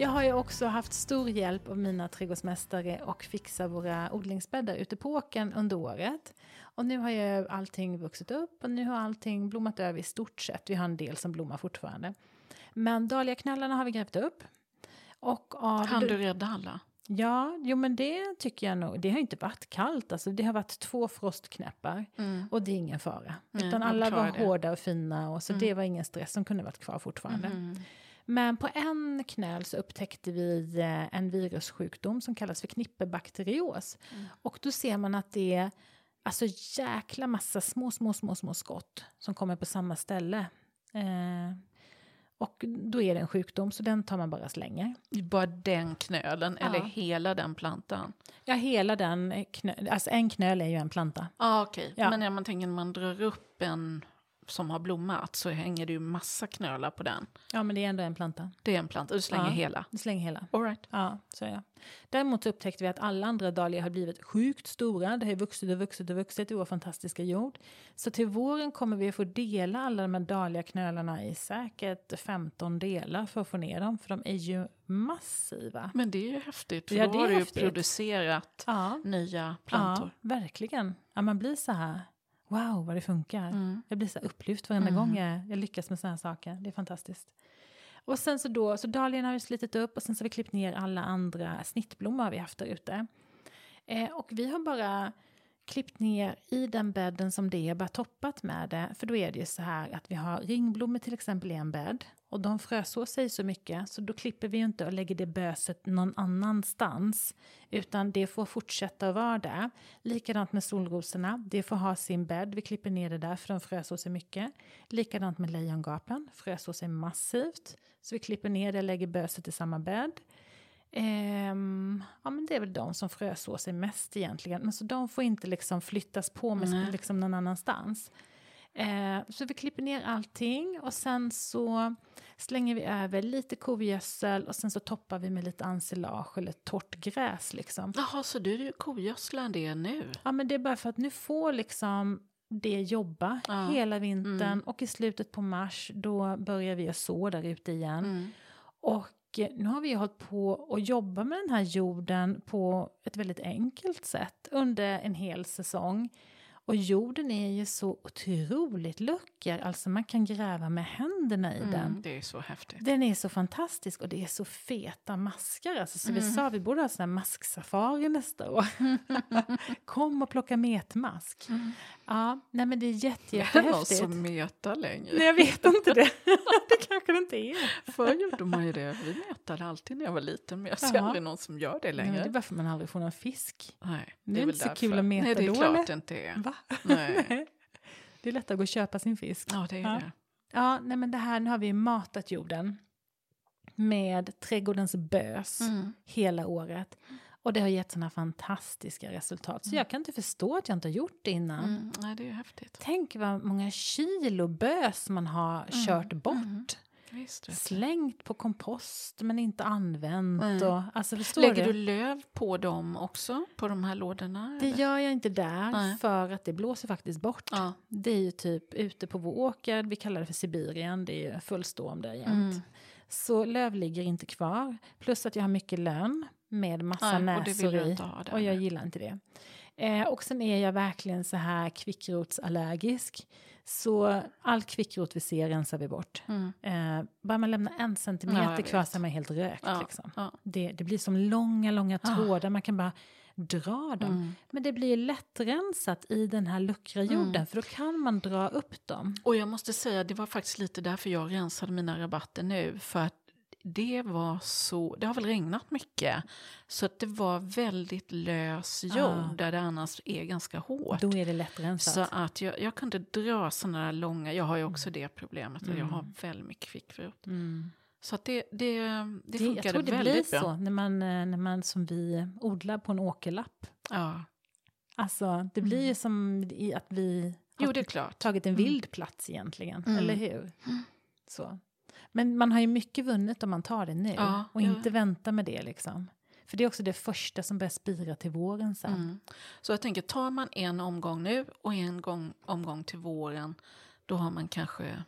[SPEAKER 1] Jag har ju också haft stor hjälp av mina trädgårdsmästare och fixa våra odlingsbäddar ute på åkern under året. Och nu har ju allting vuxit upp och nu har allting blommat över i stort sett. Vi har en del som blommar fortfarande. Men dahliaknölarna har vi grävt upp. Och av
[SPEAKER 2] Kan du rädda alla?
[SPEAKER 1] Ja, jo men det tycker jag nog. Det har inte varit kallt, alltså det har varit två frostknäppar. Och det är ingen fara.
[SPEAKER 2] Nej,
[SPEAKER 1] Utan alla var
[SPEAKER 2] det.
[SPEAKER 1] hårda och fina och så det var ingen stress som kunde varit kvar fortfarande. Men på en knöl så upptäckte vi eh, en virussjukdom som kallas för knippebakterios. Och då ser man att det är alltså jäkla massa små, små, små, små skott som kommer på samma ställe. Eh, och då är det en sjukdom, så den tar man bara slänger.
[SPEAKER 2] Bara den knölen eller
[SPEAKER 1] Ja.
[SPEAKER 2] hela den plantan?
[SPEAKER 1] Ja, hela den, knö- alltså en knöl är ju en planta.
[SPEAKER 2] Ah, okej.
[SPEAKER 1] Ja.
[SPEAKER 2] Men när man tänker när man drar upp en som har blommat så hänger det ju massa knölar på den.
[SPEAKER 1] Ja, men det är ändå en planta.
[SPEAKER 2] Det är en planta, du slänger
[SPEAKER 1] Ja.
[SPEAKER 2] hela.
[SPEAKER 1] Du slänger hela.
[SPEAKER 2] All right.
[SPEAKER 1] Ja, så är det. Däremot upptäckte vi att alla andra dahlior har blivit sjukt stora. Det har ju vuxit och vuxit och vuxit i vår fantastiska jord. Så till våren kommer vi att få dela alla de här dahliaknölarna i säkert 15 delar för att få ner dem. För de är ju massiva.
[SPEAKER 2] Men det är ju häftigt, för
[SPEAKER 1] Ja,
[SPEAKER 2] då
[SPEAKER 1] det är
[SPEAKER 2] har du ju producerat
[SPEAKER 1] Ja,
[SPEAKER 2] nya plantor.
[SPEAKER 1] ja verkligen. Ja, man blir så här, wow vad det funkar.
[SPEAKER 2] Mm.
[SPEAKER 1] Jag blir så upplyft varenda gång jag, jag lyckas med såna här saker. Det är fantastiskt. Och sen så då, så dahliorna har vi slitit upp och sen så har vi klippt ner alla andra snittblommor har vi haft där ute. Eh, och vi har bara klippt ner i den bädden som det är, bara toppat med det. För då är det ju så här att vi har ringblommor till exempel i en bädd. Och de frösår sig så mycket så då klipper vi inte och lägger det böset någon annanstans. Utan det får fortsätta att vara där. Likadant med solrosorna, det får ha sin bädd. Vi klipper ner det där för de frösår sig mycket. Likadant med lejongapen, frösår sig massivt. Så vi klipper ner det och lägger böset i samma bädd. Ehm, ja, men det är väl de som frösår sig mest egentligen. Men så de får inte liksom flyttas på med
[SPEAKER 2] Nej.
[SPEAKER 1] liksom någon annanstans. Eh, så vi klipper ner allting och sen så slänger vi över lite kogödsel och sen så toppar vi med lite ensilage eller torrt gräs liksom.
[SPEAKER 2] Jaha, så du kogödslar det nu?
[SPEAKER 1] Ja men det är bara för att nu får liksom det jobba
[SPEAKER 2] Ja.
[SPEAKER 1] hela vintern
[SPEAKER 2] Mm.
[SPEAKER 1] och i slutet på mars då börjar vi att så där ute igen.
[SPEAKER 2] Mm.
[SPEAKER 1] Och eh, nu har vi hållit på att jobba med den här jorden på ett väldigt enkelt sätt under en hel säsong. Och jorden är ju så otroligt lucker, alltså man kan gräva med händerna i den.
[SPEAKER 2] Mm, det är så häftigt.
[SPEAKER 1] Den är så fantastisk och det är så feta maskar. Alltså, så vi
[SPEAKER 2] Mm.
[SPEAKER 1] sa vi borde ha sån här masksafari nästa år. Kom och plocka metmask. Ja, nej men det är jätte,
[SPEAKER 2] Det är någon
[SPEAKER 1] jättehäftigt.
[SPEAKER 2] som metar längre.
[SPEAKER 1] Nej, jag vet inte det. det kanske det inte är.
[SPEAKER 2] Förr gjorde man ju det. Vi metade alltid när jag var liten, men jag ser
[SPEAKER 1] Ja.
[SPEAKER 2] aldrig någon som gör det
[SPEAKER 1] Nej,
[SPEAKER 2] längre.
[SPEAKER 1] det är bara för man aldrig får någon fisk.
[SPEAKER 2] Nej,
[SPEAKER 1] Det är
[SPEAKER 2] väl
[SPEAKER 1] inte så
[SPEAKER 2] därför.
[SPEAKER 1] kul att meta
[SPEAKER 2] Nej, det är
[SPEAKER 1] då,
[SPEAKER 2] klart
[SPEAKER 1] eller?
[SPEAKER 2] det inte är.
[SPEAKER 1] Va?
[SPEAKER 2] Nej.
[SPEAKER 1] det är lättare att gå och köpa sin fisk.
[SPEAKER 2] Ja, det är
[SPEAKER 1] Ja.
[SPEAKER 2] det.
[SPEAKER 1] Ja, nej men det här, nu har vi matat jorden med trädgårdens bös
[SPEAKER 2] Mm.
[SPEAKER 1] hela året. Och det har gett såna fantastiska resultat. Så jag kan inte förstå att jag inte har gjort det innan.
[SPEAKER 2] Mm. Nej, det är ju häftigt.
[SPEAKER 1] Tänk vad många kilo bös man har kört bort.
[SPEAKER 2] Mm. Visst, vet du.
[SPEAKER 1] Slängt på kompost men inte använt.
[SPEAKER 2] Mm.
[SPEAKER 1] Och, alltså
[SPEAKER 2] Lägger
[SPEAKER 1] du?
[SPEAKER 2] du löv på dem också, på de här lådorna?
[SPEAKER 1] Det
[SPEAKER 2] eller?
[SPEAKER 1] gör jag inte där
[SPEAKER 2] Nej.
[SPEAKER 1] för att det blåser faktiskt bort.
[SPEAKER 2] Ja.
[SPEAKER 1] Det är ju typ ute på vår åker, vi kallar det för Sibirien, det är ju full storm där jämt.
[SPEAKER 2] Mm.
[SPEAKER 1] Så löv ligger inte kvar. Plus att jag har mycket lönn med massa
[SPEAKER 2] Nej, och
[SPEAKER 1] näsor i.
[SPEAKER 2] där.
[SPEAKER 1] Och jag gillar inte det. Eh, och sen är jag verkligen så här kvickrotsallergisk. Så all kvickrot vi ser rensar vi bort.
[SPEAKER 2] Mm.
[SPEAKER 1] Eh, bara man lämnar en centimeter
[SPEAKER 2] Ja,
[SPEAKER 1] kvar så är man helt rökt.
[SPEAKER 2] Ja,
[SPEAKER 1] Liksom.
[SPEAKER 2] ja.
[SPEAKER 1] Det, det blir som långa, långa
[SPEAKER 2] Ah.
[SPEAKER 1] trådar. Man kan bara dra dem.
[SPEAKER 2] Mm.
[SPEAKER 1] Men det blir lättrensat i den här luckra
[SPEAKER 2] Mm.
[SPEAKER 1] jorden. För då kan man dra upp dem.
[SPEAKER 2] Och jag måste säga, det var faktiskt lite därför jag rensade mina rabatter nu. För att det var så, det har väl regnat mycket. Så att det var väldigt lös jord
[SPEAKER 1] Ah.
[SPEAKER 2] där det annars är ganska hårt.
[SPEAKER 1] Då är det lättrensat.
[SPEAKER 2] Så att jag, jag kunde dra sådana där långa, jag har ju också det problemet, att jag
[SPEAKER 1] Mm.
[SPEAKER 2] har väldigt mycket kvickfrut.
[SPEAKER 1] Mm.
[SPEAKER 2] Så att det, det, det
[SPEAKER 1] Det, jag
[SPEAKER 2] funkade
[SPEAKER 1] tror det blir
[SPEAKER 2] väldigt bra.
[SPEAKER 1] så när man, eh, när man som vi odlar på en åkerlapp.
[SPEAKER 2] Ja.
[SPEAKER 1] Alltså det blir ju som i att vi har
[SPEAKER 2] Jo,
[SPEAKER 1] tagit en
[SPEAKER 2] Mm.
[SPEAKER 1] vild plats egentligen,
[SPEAKER 2] Mm.
[SPEAKER 1] eller hur? Så. Men man har ju mycket vunnet om man tar det nu
[SPEAKER 2] Ja,
[SPEAKER 1] och
[SPEAKER 2] ja.
[SPEAKER 1] inte väntar med det liksom. För det är också det första som börjar spira till våren sen.
[SPEAKER 2] Mm. Så jag tänker, tar man en omgång nu och en gång, omgång till våren, då har man kanske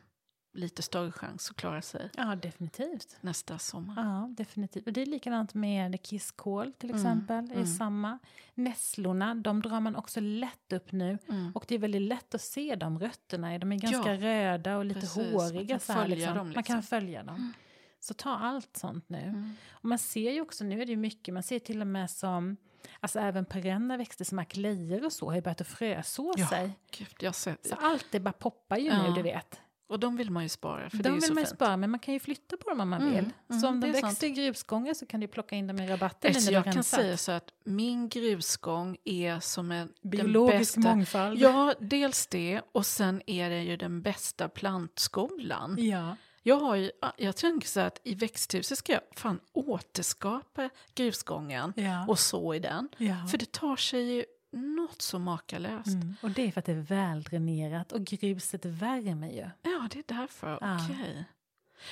[SPEAKER 2] lite större chans att klara sig
[SPEAKER 1] Ja, definitivt.
[SPEAKER 2] nästa sommar.
[SPEAKER 1] Ja, definitivt. Och det är likadant med kisskål till
[SPEAKER 2] Mm,
[SPEAKER 1] exempel. Det är
[SPEAKER 2] mm.
[SPEAKER 1] samma. Nässlorna, de drar man också lätt upp nu.
[SPEAKER 2] Mm.
[SPEAKER 1] Och det är väldigt lätt att se de rötterna. De är ganska
[SPEAKER 2] Ja,
[SPEAKER 1] röda och lite
[SPEAKER 2] precis. Man
[SPEAKER 1] håriga.
[SPEAKER 2] kan
[SPEAKER 1] så här,
[SPEAKER 2] följa
[SPEAKER 1] liksom.
[SPEAKER 2] dem,
[SPEAKER 1] Man kan
[SPEAKER 2] liksom.
[SPEAKER 1] följa dem. Så ta allt sånt nu.
[SPEAKER 2] Mm.
[SPEAKER 1] Och man ser ju också, nu är det ju mycket, man ser till och med som, alltså även perenna växter som aklejer och så har ju börjat att fröså
[SPEAKER 2] Ja,
[SPEAKER 1] sig.
[SPEAKER 2] Gud, jag har sett.
[SPEAKER 1] Så allt det bara poppar ju
[SPEAKER 2] Ja.
[SPEAKER 1] nu, du vet.
[SPEAKER 2] Och de vill man ju spara, för det är
[SPEAKER 1] de
[SPEAKER 2] ju
[SPEAKER 1] vill
[SPEAKER 2] så
[SPEAKER 1] man ju
[SPEAKER 2] fint.
[SPEAKER 1] spara, men man kan ju flytta på dem om man
[SPEAKER 2] Mm,
[SPEAKER 1] vill.
[SPEAKER 2] mm,
[SPEAKER 1] så om
[SPEAKER 2] det
[SPEAKER 1] de växer i grusgångar så kan du plocka in dem i rabatten
[SPEAKER 2] Alltså,
[SPEAKER 1] när
[SPEAKER 2] jag kan
[SPEAKER 1] rensat.
[SPEAKER 2] säga så att min grusgång är som en,
[SPEAKER 1] Biologisk
[SPEAKER 2] bästa...
[SPEAKER 1] mångfald.
[SPEAKER 2] Ja, dels det. Och sen är det ju den bästa plantskolan.
[SPEAKER 1] Ja.
[SPEAKER 2] Jag, har ju, jag tänker så att i växthuset ska jag fan återskapa grusgången
[SPEAKER 1] Ja.
[SPEAKER 2] och så i den.
[SPEAKER 1] ja.
[SPEAKER 2] För det tar sig ju något så makalöst.
[SPEAKER 1] Mm. Och det är för att det är väldränerat och gruset värmer ju.
[SPEAKER 2] Ja, det är därför.
[SPEAKER 1] Ja.
[SPEAKER 2] Okej.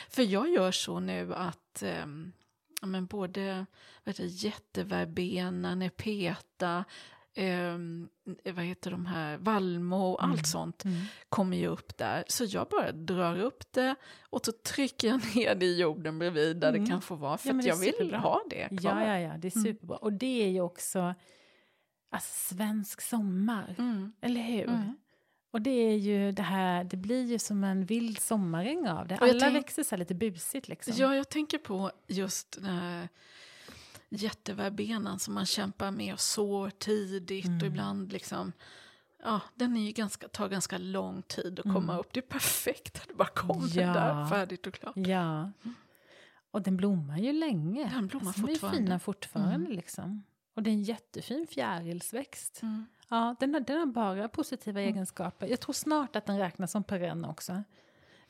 [SPEAKER 2] För jag gör så nu att ja, men både vad heter, det, jätteverbena, nepeta, ehm, vad heter de här, vallmo och allt sånt
[SPEAKER 1] Mm.
[SPEAKER 2] kommer ju upp där. Så jag bara drar upp det och så trycker jag ner det i jorden bredvid där
[SPEAKER 1] Mm.
[SPEAKER 2] det kan få vara. För
[SPEAKER 1] Ja,
[SPEAKER 2] jag vill
[SPEAKER 1] superbra.
[SPEAKER 2] ha det kvar.
[SPEAKER 1] Ja, ja, ja, det är
[SPEAKER 2] Mm.
[SPEAKER 1] superbra. Och det är ju också alltså, svensk sommar,
[SPEAKER 2] Mm.
[SPEAKER 1] eller hur?
[SPEAKER 2] Mm.
[SPEAKER 1] Och det är ju det här, det blir ju som en vild sommaräng av det. Alla
[SPEAKER 2] tänk-
[SPEAKER 1] växer så lite busigt liksom.
[SPEAKER 2] Ja, jag tänker på just här jätteverbenan som man kämpar med och sår tidigt
[SPEAKER 1] Mm.
[SPEAKER 2] och ibland liksom Ja, den är ju ganska, tar ganska lång tid att komma
[SPEAKER 1] Mm.
[SPEAKER 2] upp. Det är perfekt att det bara kommer
[SPEAKER 1] Ja.
[SPEAKER 2] där, färdigt och klart.
[SPEAKER 1] Ja. Och den blommar ju länge.
[SPEAKER 2] Den blommar
[SPEAKER 1] alltså, de är
[SPEAKER 2] fortfarande.
[SPEAKER 1] fina fortfarande
[SPEAKER 2] Mm.
[SPEAKER 1] liksom. Och det är en jättefin fjärilsväxt.
[SPEAKER 2] Mm.
[SPEAKER 1] Ja, den har, den har bara positiva egenskaper. Jag tror snart att den räknas som perenn också.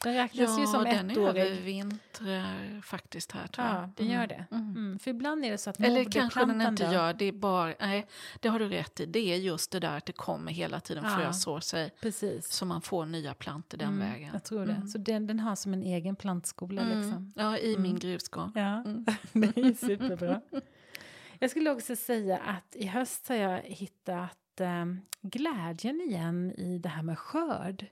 [SPEAKER 1] Den räknas ju som
[SPEAKER 2] den
[SPEAKER 1] ettårig.
[SPEAKER 2] övervintrar faktiskt här tror jag.
[SPEAKER 1] Ja, den gör det.
[SPEAKER 2] Mm.
[SPEAKER 1] Mm. För ibland är det så att
[SPEAKER 2] Eller kanske den inte gör, det är bara, nej, det har du rätt i. Det är just det där att det kommer hela tiden
[SPEAKER 1] Ja.
[SPEAKER 2] frösår sig.
[SPEAKER 1] Precis.
[SPEAKER 2] Så man får nya plantor den
[SPEAKER 1] Mm,
[SPEAKER 2] vägen.
[SPEAKER 1] Jag tror det.
[SPEAKER 2] Mm.
[SPEAKER 1] Så den, den har som en egen plantskola
[SPEAKER 2] Mm.
[SPEAKER 1] liksom.
[SPEAKER 2] Ja, i min
[SPEAKER 1] Mm.
[SPEAKER 2] grusgång.
[SPEAKER 1] Ja,
[SPEAKER 2] Mm.
[SPEAKER 1] det är superbra. Jag skulle också säga att i höst har jag hittat eh, glädjen igen i det här med skörd.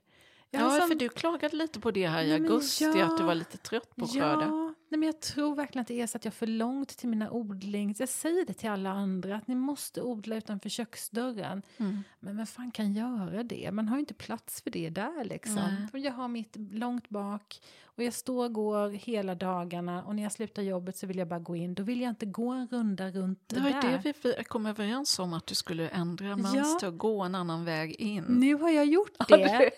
[SPEAKER 1] Jag
[SPEAKER 2] Ja,
[SPEAKER 1] som-
[SPEAKER 2] för du klagade lite på det här i
[SPEAKER 1] men
[SPEAKER 2] augusti,
[SPEAKER 1] ja.
[SPEAKER 2] att du var lite trött på skörden.
[SPEAKER 1] Ja, nej men jag tror verkligen att det är så att jag för långt till mina odlings... Jag säger det till alla andra, att ni måste odla utanför köksdörren.
[SPEAKER 2] Mm.
[SPEAKER 1] Men vem fan kan göra det? Man har ju inte plats för det där liksom.
[SPEAKER 2] Nej.
[SPEAKER 1] Jag har mitt långt bak och jag står och går hela dagarna och när jag slutar jobbet så vill jag bara gå in. Då vill jag inte gå en runda runt
[SPEAKER 2] Det var ju
[SPEAKER 1] där.
[SPEAKER 2] det vi kom överens om, att du skulle ändra mönster och gå en annan väg in.
[SPEAKER 1] Nu har jag gjort
[SPEAKER 2] Ja,
[SPEAKER 1] det.
[SPEAKER 2] det-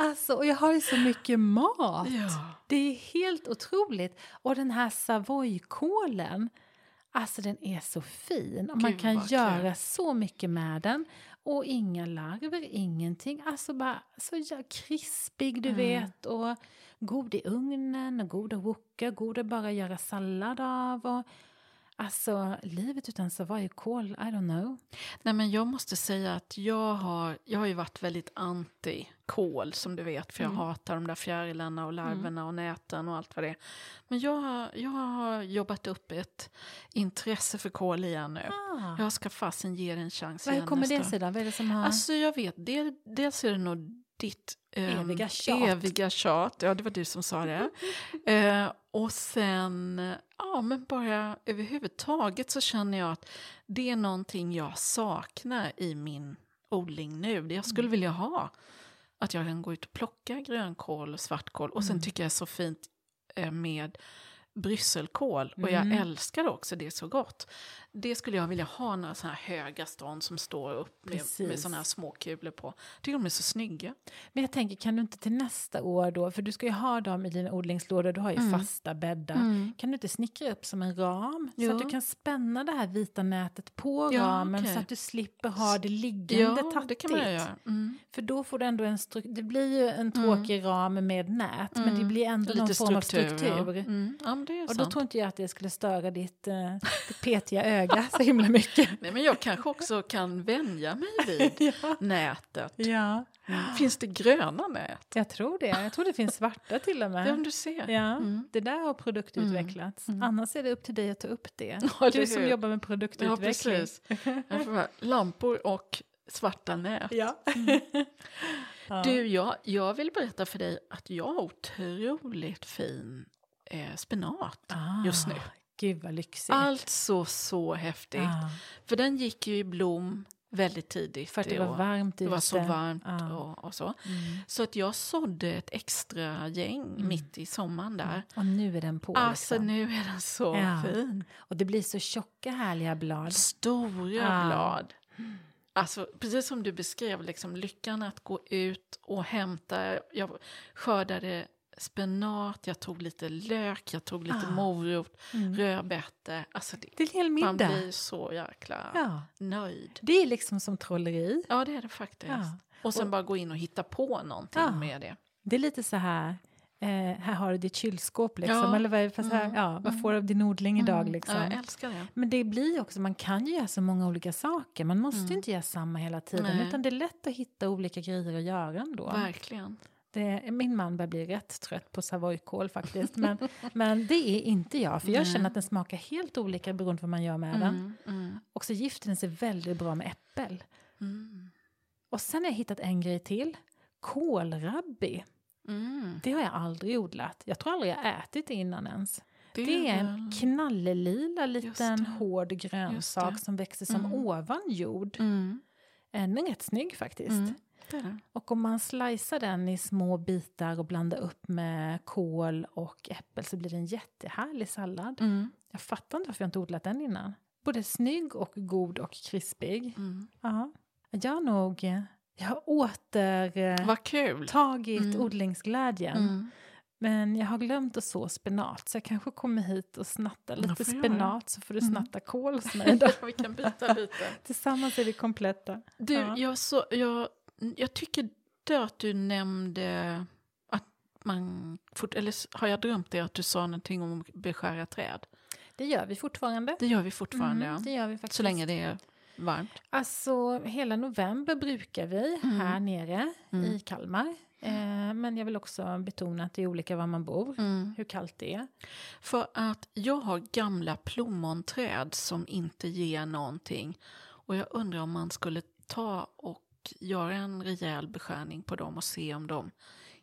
[SPEAKER 1] Alltså, och jag har ju så mycket mat.
[SPEAKER 2] Ja.
[SPEAKER 1] Det är helt otroligt. Och den här savoykålen, alltså den är så fin. Och man
[SPEAKER 2] Gud,
[SPEAKER 1] kan göra
[SPEAKER 2] kul.
[SPEAKER 1] så mycket med den. Och inga larver, ingenting. Alltså bara så krispig, du
[SPEAKER 2] Mm.
[SPEAKER 1] vet. Och god i ugnen, och god att woka, god att bara göra sallad av. Och, alltså, livet utan savoykål, I don't know.
[SPEAKER 2] Nej, men jag måste säga att jag har, jag har ju varit väldigt anti kol som du vet, för jag
[SPEAKER 1] Mm.
[SPEAKER 2] hatar de där fjärilarna och larverna och näten och allt vad det är. Men jag, har- jag har jobbat upp ett intresse för kol igen nu.
[SPEAKER 1] Ah.
[SPEAKER 2] Jag ska fasen ge det en chans
[SPEAKER 1] Hur
[SPEAKER 2] igen
[SPEAKER 1] kommer det sig då? Vad är det som har...
[SPEAKER 2] Alltså jag vet, del, dels är det nog ditt ehm,
[SPEAKER 1] Eviga tjat.
[SPEAKER 2] eviga tjat. Ja, det var du som sa det. eh, och sen, ja men bara överhuvudtaget så känner jag att det är någonting jag saknar i min odling nu. Det jag skulle
[SPEAKER 1] Mm.
[SPEAKER 2] vilja ha. Att jag kan gå ut och plocka grönkål och svartkål. Och sen
[SPEAKER 1] Mm.
[SPEAKER 2] tycker jag är så fint eh, med brysselkål. Och
[SPEAKER 1] Mm.
[SPEAKER 2] jag älskar det också, det är så gott. Det skulle jag vilja ha några sådana här höga stånd som står upp med, med
[SPEAKER 1] Precis.
[SPEAKER 2] sådana här små kulor på. Jag tycker de är så snygga.
[SPEAKER 1] Men jag tänker, kan du inte till nästa år då, för du ska ju ha dem i dina odlingslådor, du har ju
[SPEAKER 2] Mm.
[SPEAKER 1] fasta bäddar.
[SPEAKER 2] Mm.
[SPEAKER 1] Kan du inte snickra upp som en ram? Så
[SPEAKER 2] Ja.
[SPEAKER 1] att du kan spänna det här vita nätet på
[SPEAKER 2] Ja,
[SPEAKER 1] ramen
[SPEAKER 2] okej.
[SPEAKER 1] så att du slipper ha det liggande
[SPEAKER 2] Ja,
[SPEAKER 1] tattigt.
[SPEAKER 2] det kan man göra. Mm.
[SPEAKER 1] För då får du ändå en stru- det blir ju en tråkig ram med nät, men det
[SPEAKER 2] Mm.
[SPEAKER 1] blir ändå någon form av struktur.
[SPEAKER 2] Ja. Mm. ja, men det är
[SPEAKER 1] Och då
[SPEAKER 2] sant.
[SPEAKER 1] tror inte jag att det skulle störa ditt, eh, petiga öga så himla mycket.
[SPEAKER 2] Nej, men jag kanske också kan vänja mig vid
[SPEAKER 1] ja.
[SPEAKER 2] nätet.
[SPEAKER 1] ja,
[SPEAKER 2] Finns det gröna nät?
[SPEAKER 1] jag tror det. Jag tror det finns svarta till och med.
[SPEAKER 2] Ja, om du ser.
[SPEAKER 1] Ja,
[SPEAKER 2] Mm.
[SPEAKER 1] det där har produktutvecklats.
[SPEAKER 2] Mm.
[SPEAKER 1] Annars är det upp till dig att ta upp det.
[SPEAKER 2] Ja,
[SPEAKER 1] du som
[SPEAKER 2] hur?
[SPEAKER 1] jobbar med
[SPEAKER 2] Ja,
[SPEAKER 1] produktutveckling.
[SPEAKER 2] precis. Får bara, lampor och svarta nät.
[SPEAKER 1] Ja. ja.
[SPEAKER 2] Du, jag, jag vill berätta för dig att jag har otroligt fin eh, spenat
[SPEAKER 1] ah,
[SPEAKER 2] just nu.
[SPEAKER 1] Gud vad lyxigt.
[SPEAKER 2] Alltså så häftigt.
[SPEAKER 1] ah,
[SPEAKER 2] För den gick ju i blom väldigt tidigt.
[SPEAKER 1] för att det var varmt
[SPEAKER 2] Det var så varmt
[SPEAKER 1] Ja.
[SPEAKER 2] och, och så.
[SPEAKER 1] Mm.
[SPEAKER 2] Så att jag sådde ett extra gäng
[SPEAKER 1] Mm.
[SPEAKER 2] mitt i sommaren där.
[SPEAKER 1] Och nu är den på.
[SPEAKER 2] Alltså
[SPEAKER 1] liksom.
[SPEAKER 2] nu är den så
[SPEAKER 1] Ja.
[SPEAKER 2] fin.
[SPEAKER 1] Och det blir så tjocka härliga blad.
[SPEAKER 2] Stora
[SPEAKER 1] Ja.
[SPEAKER 2] blad. Alltså precis som du beskrev, liksom, lyckan att gå ut och hämta. Jag skördade spenat, jag tog lite lök, jag tog lite
[SPEAKER 1] Ah.
[SPEAKER 2] morot,
[SPEAKER 1] Mm.
[SPEAKER 2] rödbetor. Alltså det,
[SPEAKER 1] Det är en hel
[SPEAKER 2] man
[SPEAKER 1] middag.
[SPEAKER 2] blir så jäkla
[SPEAKER 1] Ja.
[SPEAKER 2] nöjd.
[SPEAKER 1] Det är liksom som trolleri.
[SPEAKER 2] Ja, det är det faktiskt.
[SPEAKER 1] Ja.
[SPEAKER 2] Och sen
[SPEAKER 1] Och-
[SPEAKER 2] bara gå in och hitta på någonting
[SPEAKER 1] Ja.
[SPEAKER 2] med det.
[SPEAKER 1] Det är lite så här, eh, här har du ditt kylskåp liksom. Eller vad, fast här,
[SPEAKER 2] Mm.
[SPEAKER 1] ja, vad
[SPEAKER 2] Mm.
[SPEAKER 1] får du av din odling idag
[SPEAKER 2] Mm.
[SPEAKER 1] liksom.
[SPEAKER 2] Ja, jag älskar det.
[SPEAKER 1] Men det blir också, man kan ju göra så många olika saker. Man måste
[SPEAKER 2] Mm.
[SPEAKER 1] inte göra samma hela tiden.
[SPEAKER 2] Nej.
[SPEAKER 1] Utan det är lätt att hitta olika grejer att göra ändå.
[SPEAKER 2] Verkligen.
[SPEAKER 1] Det, min man börjar bli rätt trött på savoykål faktiskt. Men, men det är inte jag. För jag
[SPEAKER 2] Nej.
[SPEAKER 1] känner att den smakar helt olika beroende på vad man gör med den.
[SPEAKER 2] Mm, mm,
[SPEAKER 1] Och så gifter den sig väldigt bra med äppel.
[SPEAKER 2] mm,
[SPEAKER 1] Och sen har jag hittat en grej till. Kålrabbi.
[SPEAKER 2] mm.
[SPEAKER 1] Det har jag aldrig odlat. Jag tror aldrig jag ätit det innan ens.
[SPEAKER 2] Det,
[SPEAKER 1] Det är en knallelila liten hård grönsak som växer som
[SPEAKER 2] Mm.
[SPEAKER 1] ovan jord.
[SPEAKER 2] Mm,
[SPEAKER 1] Den är rätt snygg faktiskt.
[SPEAKER 2] Det.
[SPEAKER 1] Och om man slicear den i små bitar och blandar upp med kål och äppel så blir det en jättehärlig sallad.
[SPEAKER 2] Mm,
[SPEAKER 1] Jag fattar inte varför jag inte odlat den innan. Både snygg och god och krispig.
[SPEAKER 2] mm.
[SPEAKER 1] Ja. Jag har nog eh, jag har återtagit
[SPEAKER 2] kul. Mm.
[SPEAKER 1] odlingsglädjen.
[SPEAKER 2] Mm.
[SPEAKER 1] Men jag har glömt att så spenat så jag kanske kommer hit och snattar lite spenat så får du
[SPEAKER 2] Mm.
[SPEAKER 1] snatta kål hos mig.
[SPEAKER 2] Vi kan byta lite.
[SPEAKER 1] Tillsammans är vi kompletta.
[SPEAKER 2] Du,
[SPEAKER 1] Ja.
[SPEAKER 2] jag, så, jag, jag tycker det att du nämnde att man... Fort, eller har jag drömt det att du sa någonting om att beskära träd?
[SPEAKER 1] Det gör vi fortfarande.
[SPEAKER 2] Det gör vi fortfarande,
[SPEAKER 1] Mm, det
[SPEAKER 2] ja.
[SPEAKER 1] gör vi faktiskt.
[SPEAKER 2] Så länge det är varmt.
[SPEAKER 1] Alltså hela november brukar vi
[SPEAKER 2] Mm.
[SPEAKER 1] här nere
[SPEAKER 2] Mm.
[SPEAKER 1] i Kalmar. Eh, men jag vill också betona att det är olika var man bor,
[SPEAKER 2] Mm.
[SPEAKER 1] hur kallt det är.
[SPEAKER 2] För att jag har gamla plommonträd som inte ger någonting. Och jag undrar om man skulle ta och göra en rejäl beskärning på dem och se om de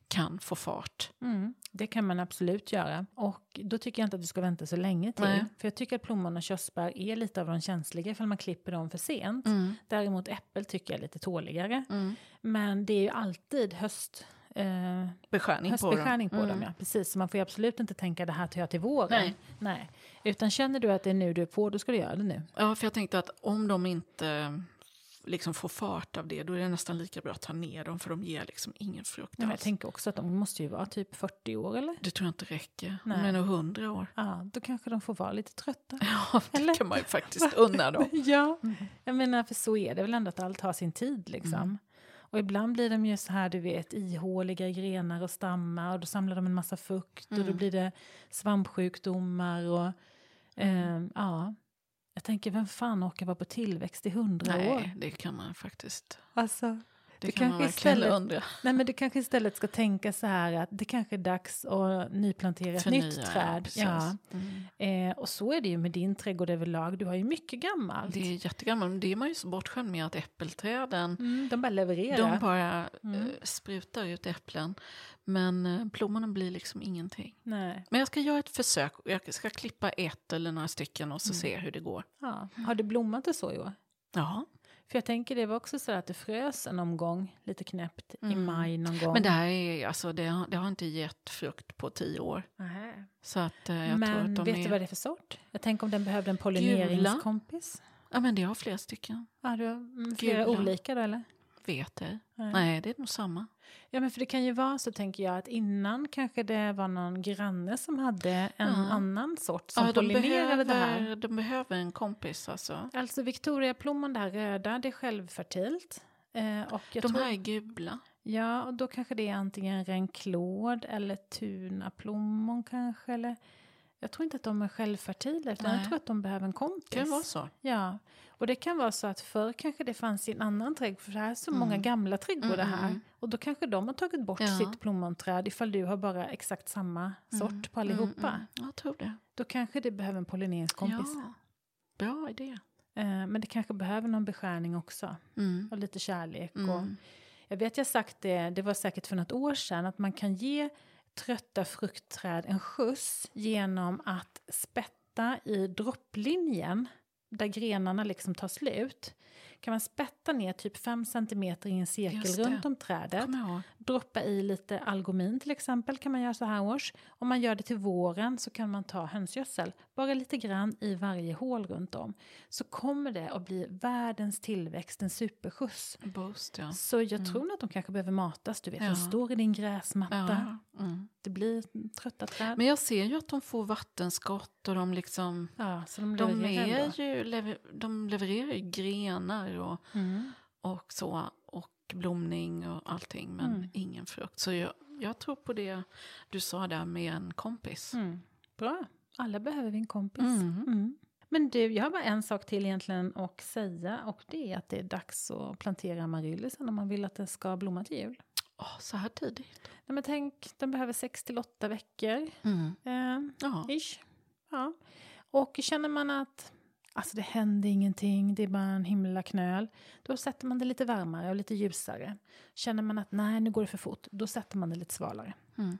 [SPEAKER 2] kan få fart.
[SPEAKER 1] Mm, det kan man absolut göra. Och då tycker jag inte att du ska vänta så länge till.
[SPEAKER 2] Nej.
[SPEAKER 1] För jag tycker att plommon och körsbär är lite av de känsliga ifall man klipper dem för sent.
[SPEAKER 2] Mm.
[SPEAKER 1] Däremot äppel tycker jag är lite tåligare.
[SPEAKER 2] Mm.
[SPEAKER 1] Men det är ju alltid höst, eh,
[SPEAKER 2] Beskärning,
[SPEAKER 1] höstbeskärning på
[SPEAKER 2] på
[SPEAKER 1] dem.
[SPEAKER 2] dem. Mm.
[SPEAKER 1] Ja, precis. Så man får ju absolut inte tänka det här tar jag till våren.
[SPEAKER 2] Nej.
[SPEAKER 1] Nej. Utan känner du att det är nu du är på, då ska du göra det nu.
[SPEAKER 2] Ja, för jag tänkte att om de inte liksom får fart av det, då är det nästan lika bra att ta ner dem, för de ger liksom ingen frukt
[SPEAKER 1] jag
[SPEAKER 2] alls.
[SPEAKER 1] tänker också att de måste ju vara typ 40 år eller?
[SPEAKER 2] Det tror jag inte räcker.
[SPEAKER 1] Nej.
[SPEAKER 2] De är nog hundra år.
[SPEAKER 1] Ja, då kanske de får vara lite trötta.
[SPEAKER 2] Ja, det
[SPEAKER 1] Eller?
[SPEAKER 2] kan man ju faktiskt unna dem.
[SPEAKER 1] Ja, jag menar för så är det väl ändå att allt har sin tid liksom.
[SPEAKER 2] Mm.
[SPEAKER 1] Och ibland blir de ju så här, du vet, ihåliga grenar och stammar och då samlar de en massa fukt och då
[SPEAKER 2] Mm.
[SPEAKER 1] blir det svampsjukdomar och
[SPEAKER 2] Mm.
[SPEAKER 1] eh, ja. Jag tänker, vem fan orkar vara på tillväxt i hundra år?
[SPEAKER 2] Nej, det kan man faktiskt.
[SPEAKER 1] Alltså,
[SPEAKER 2] Det kan man verkligen
[SPEAKER 1] istället-
[SPEAKER 2] undra.
[SPEAKER 1] nej men du kanske istället ska tänka så här att det kanske är dags att nyplantera ett
[SPEAKER 2] Förnya,
[SPEAKER 1] nytt träd. Ja.
[SPEAKER 2] Mm.
[SPEAKER 1] Eh, och så är det ju med din trädgård överlag, du har ju mycket gammalt.
[SPEAKER 2] Det är jättegammalt, men det är man ju så bortskämd med att äppelträden,
[SPEAKER 1] Mm, de bara levererar.
[SPEAKER 2] de bara
[SPEAKER 1] Mm.
[SPEAKER 2] eh, sprutar ut äpplen. Men eh, plommonen blir liksom ingenting.
[SPEAKER 1] Nej.
[SPEAKER 2] Men jag ska göra ett försök. Jag ska klippa ett eller några stycken och så
[SPEAKER 1] Mm.
[SPEAKER 2] se hur det går.
[SPEAKER 1] Ja. Har det blommat och så i år?
[SPEAKER 2] Ja,
[SPEAKER 1] För jag tänker det var också så att det frös en omgång, lite knäppt, i
[SPEAKER 2] Mm.
[SPEAKER 1] maj någon gång.
[SPEAKER 2] men det här är, alltså, det, har, det har inte gett frukt på tio år.
[SPEAKER 1] Nähä.
[SPEAKER 2] Så att eh, jag tror
[SPEAKER 1] Men
[SPEAKER 2] att de
[SPEAKER 1] vet
[SPEAKER 2] är...
[SPEAKER 1] du vad det är för sort? Jag tänker om den behövde en pollineringskompis.
[SPEAKER 2] Ja, men det har flera stycken.
[SPEAKER 1] Ja, du har mm, flera
[SPEAKER 2] Gula.
[SPEAKER 1] olika då eller?
[SPEAKER 2] Vet ej.
[SPEAKER 1] Nej.
[SPEAKER 2] Nej, det är nog samma.
[SPEAKER 1] Ja men för det kan ju vara så tänker jag att innan kanske det var någon granne som hade en
[SPEAKER 2] Ja.
[SPEAKER 1] annan sort som
[SPEAKER 2] Ja, de,
[SPEAKER 1] pollinerade det här.
[SPEAKER 2] behöver, de behöver en kompis alltså.
[SPEAKER 1] Alltså Victoriaplommon, det här röda, det är självfertilt. Eh, och
[SPEAKER 2] De
[SPEAKER 1] tror,
[SPEAKER 2] här är gula.
[SPEAKER 1] Ja, och då kanske det är antingen renklåd eller tunaplommon kanske. Eller, jag tror inte att de är självfertila, utan jag
[SPEAKER 2] Nej.
[SPEAKER 1] tror att de behöver en kompis.
[SPEAKER 2] Det kan vara så.
[SPEAKER 1] Ja, och det kan vara så att förr kanske det fanns i en annan trädgård, för det här är så
[SPEAKER 2] Mm.
[SPEAKER 1] många gamla trädgårdar
[SPEAKER 2] Mm,
[SPEAKER 1] här.
[SPEAKER 2] mm.
[SPEAKER 1] Och då kanske de har tagit bort
[SPEAKER 2] Ja.
[SPEAKER 1] sitt plommonträd ifall du har bara exakt samma sort på allihopa.
[SPEAKER 2] Mm, mm. Jag tror det.
[SPEAKER 1] Då kanske det behöver en pollineringskompis.
[SPEAKER 2] Ja. Bra idé.
[SPEAKER 1] Eh, men det kanske behöver någon beskärning också,
[SPEAKER 2] Mm.
[SPEAKER 1] och lite kärlek. Och,
[SPEAKER 2] Mm.
[SPEAKER 1] jag vet jag sagt det, det var säkert för något år sedan, att man kan ge trötta fruktträd en skjuts genom att spätta i dropplinjen där grenarna liksom tar slut. Kan man spätta ner typ 5 cm i en cirkel runt om trädet. Droppa i lite algomin till exempel kan man göra så här års. Om man gör det till våren så kan man ta hönsgödsel, bara lite grann i varje hål runt om. Så kommer det att bli världens tillväxt, en superskjuts.
[SPEAKER 2] Boost, ja.
[SPEAKER 1] Så jag tror nog att de kanske behöver matas, du vet,
[SPEAKER 2] Ja.
[SPEAKER 1] de står i din gräsmatta.
[SPEAKER 2] Ja. Mm.
[SPEAKER 1] Det blir trötta träd.
[SPEAKER 2] Men jag ser ju att de får vattenskott och de liksom...
[SPEAKER 1] ja, så de,
[SPEAKER 2] De, är ju, lever, de levererar ju grenar och,
[SPEAKER 1] Mm.
[SPEAKER 2] och så. Och blomning och allting. Men
[SPEAKER 1] Mm.
[SPEAKER 2] ingen frukt. Så jag, jag tror på det du sa där med en kompis.
[SPEAKER 1] Mm. Bra, alla behöver vi en kompis.
[SPEAKER 2] Mm.
[SPEAKER 1] Mm. Men du, jag har bara en sak till egentligen att säga och det är att det är dags att plantera amaryllis om man vill att det ska blomma till jul.
[SPEAKER 2] Åh, så här tidigt.
[SPEAKER 1] Nej, men tänk, den behöver 6 till 8 veckor.
[SPEAKER 2] Mm.
[SPEAKER 1] Eh, ish. Ja. Och känner man att alltså det händer ingenting, det är bara en himla knöl, då sätter man det lite varmare och lite ljusare. Känner man att nej, nu går det för fort, då sätter man det lite svalare.
[SPEAKER 2] Mm.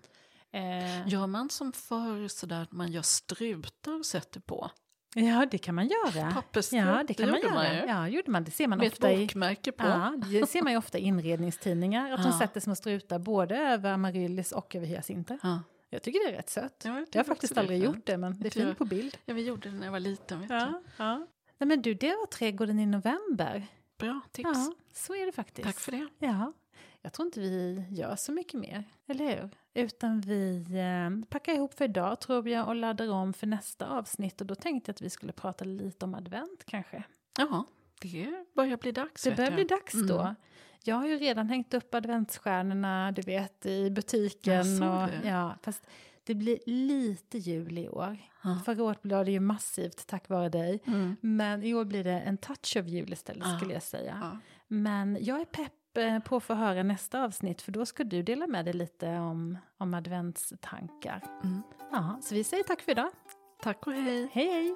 [SPEAKER 1] Eh,
[SPEAKER 2] Gör man som förr sådär att man gör strutar och sätter på?
[SPEAKER 1] ja, det kan man göra.
[SPEAKER 2] Pappersstrut,
[SPEAKER 1] Ja, det kan man göra.
[SPEAKER 2] man ju.
[SPEAKER 1] Ja, gjorde man. Det ser man
[SPEAKER 2] Med ett
[SPEAKER 1] ofta i...
[SPEAKER 2] bokmärke på.
[SPEAKER 1] Ja, det ser man ju ofta i inredningstidningar, att de
[SPEAKER 2] Ja.
[SPEAKER 1] sätter små strutar både över amaryllis och över hyacinter.
[SPEAKER 2] Ja.
[SPEAKER 1] Jag tycker det är rätt sött.
[SPEAKER 2] Ja, jag
[SPEAKER 1] Jag har faktiskt
[SPEAKER 2] det
[SPEAKER 1] aldrig
[SPEAKER 2] fint.
[SPEAKER 1] gjort det, men det är fint på bild.
[SPEAKER 2] Ja, vi gjorde det när jag var liten. Vet.
[SPEAKER 1] Ja, ja. Nej, men du, det var trädgården i november.
[SPEAKER 2] Bra tips.
[SPEAKER 1] Ja, så är det faktiskt.
[SPEAKER 2] Tack för det.
[SPEAKER 1] Ja, jag tror inte vi gör så mycket mer, eller hur? Utan vi eh, packar ihop för idag tror jag och laddar om för nästa avsnitt och då tänkte jag att vi skulle prata lite om advent kanske.
[SPEAKER 2] Ja, det börjar bli dags.
[SPEAKER 1] Det börjar bli dags då.
[SPEAKER 2] Mm.
[SPEAKER 1] Jag har ju redan hängt upp adventsstjärnorna, du vet, i butiken.
[SPEAKER 2] Jag
[SPEAKER 1] och,
[SPEAKER 2] det.
[SPEAKER 1] ja, fast det blir lite jul i år.
[SPEAKER 2] Ja.
[SPEAKER 1] Förra året blev det ju massivt tack vare dig.
[SPEAKER 2] Mm.
[SPEAKER 1] Men i år blir det en touch av jul istället
[SPEAKER 2] Ja.
[SPEAKER 1] skulle jag säga.
[SPEAKER 2] Ja.
[SPEAKER 1] Men jag är pepp eh, på att få höra nästa avsnitt för då ska du dela med dig lite om, om adventstankar.
[SPEAKER 2] Mm.
[SPEAKER 1] Ja, så vi säger tack för idag.
[SPEAKER 2] Tack och hej.
[SPEAKER 1] Hej hej!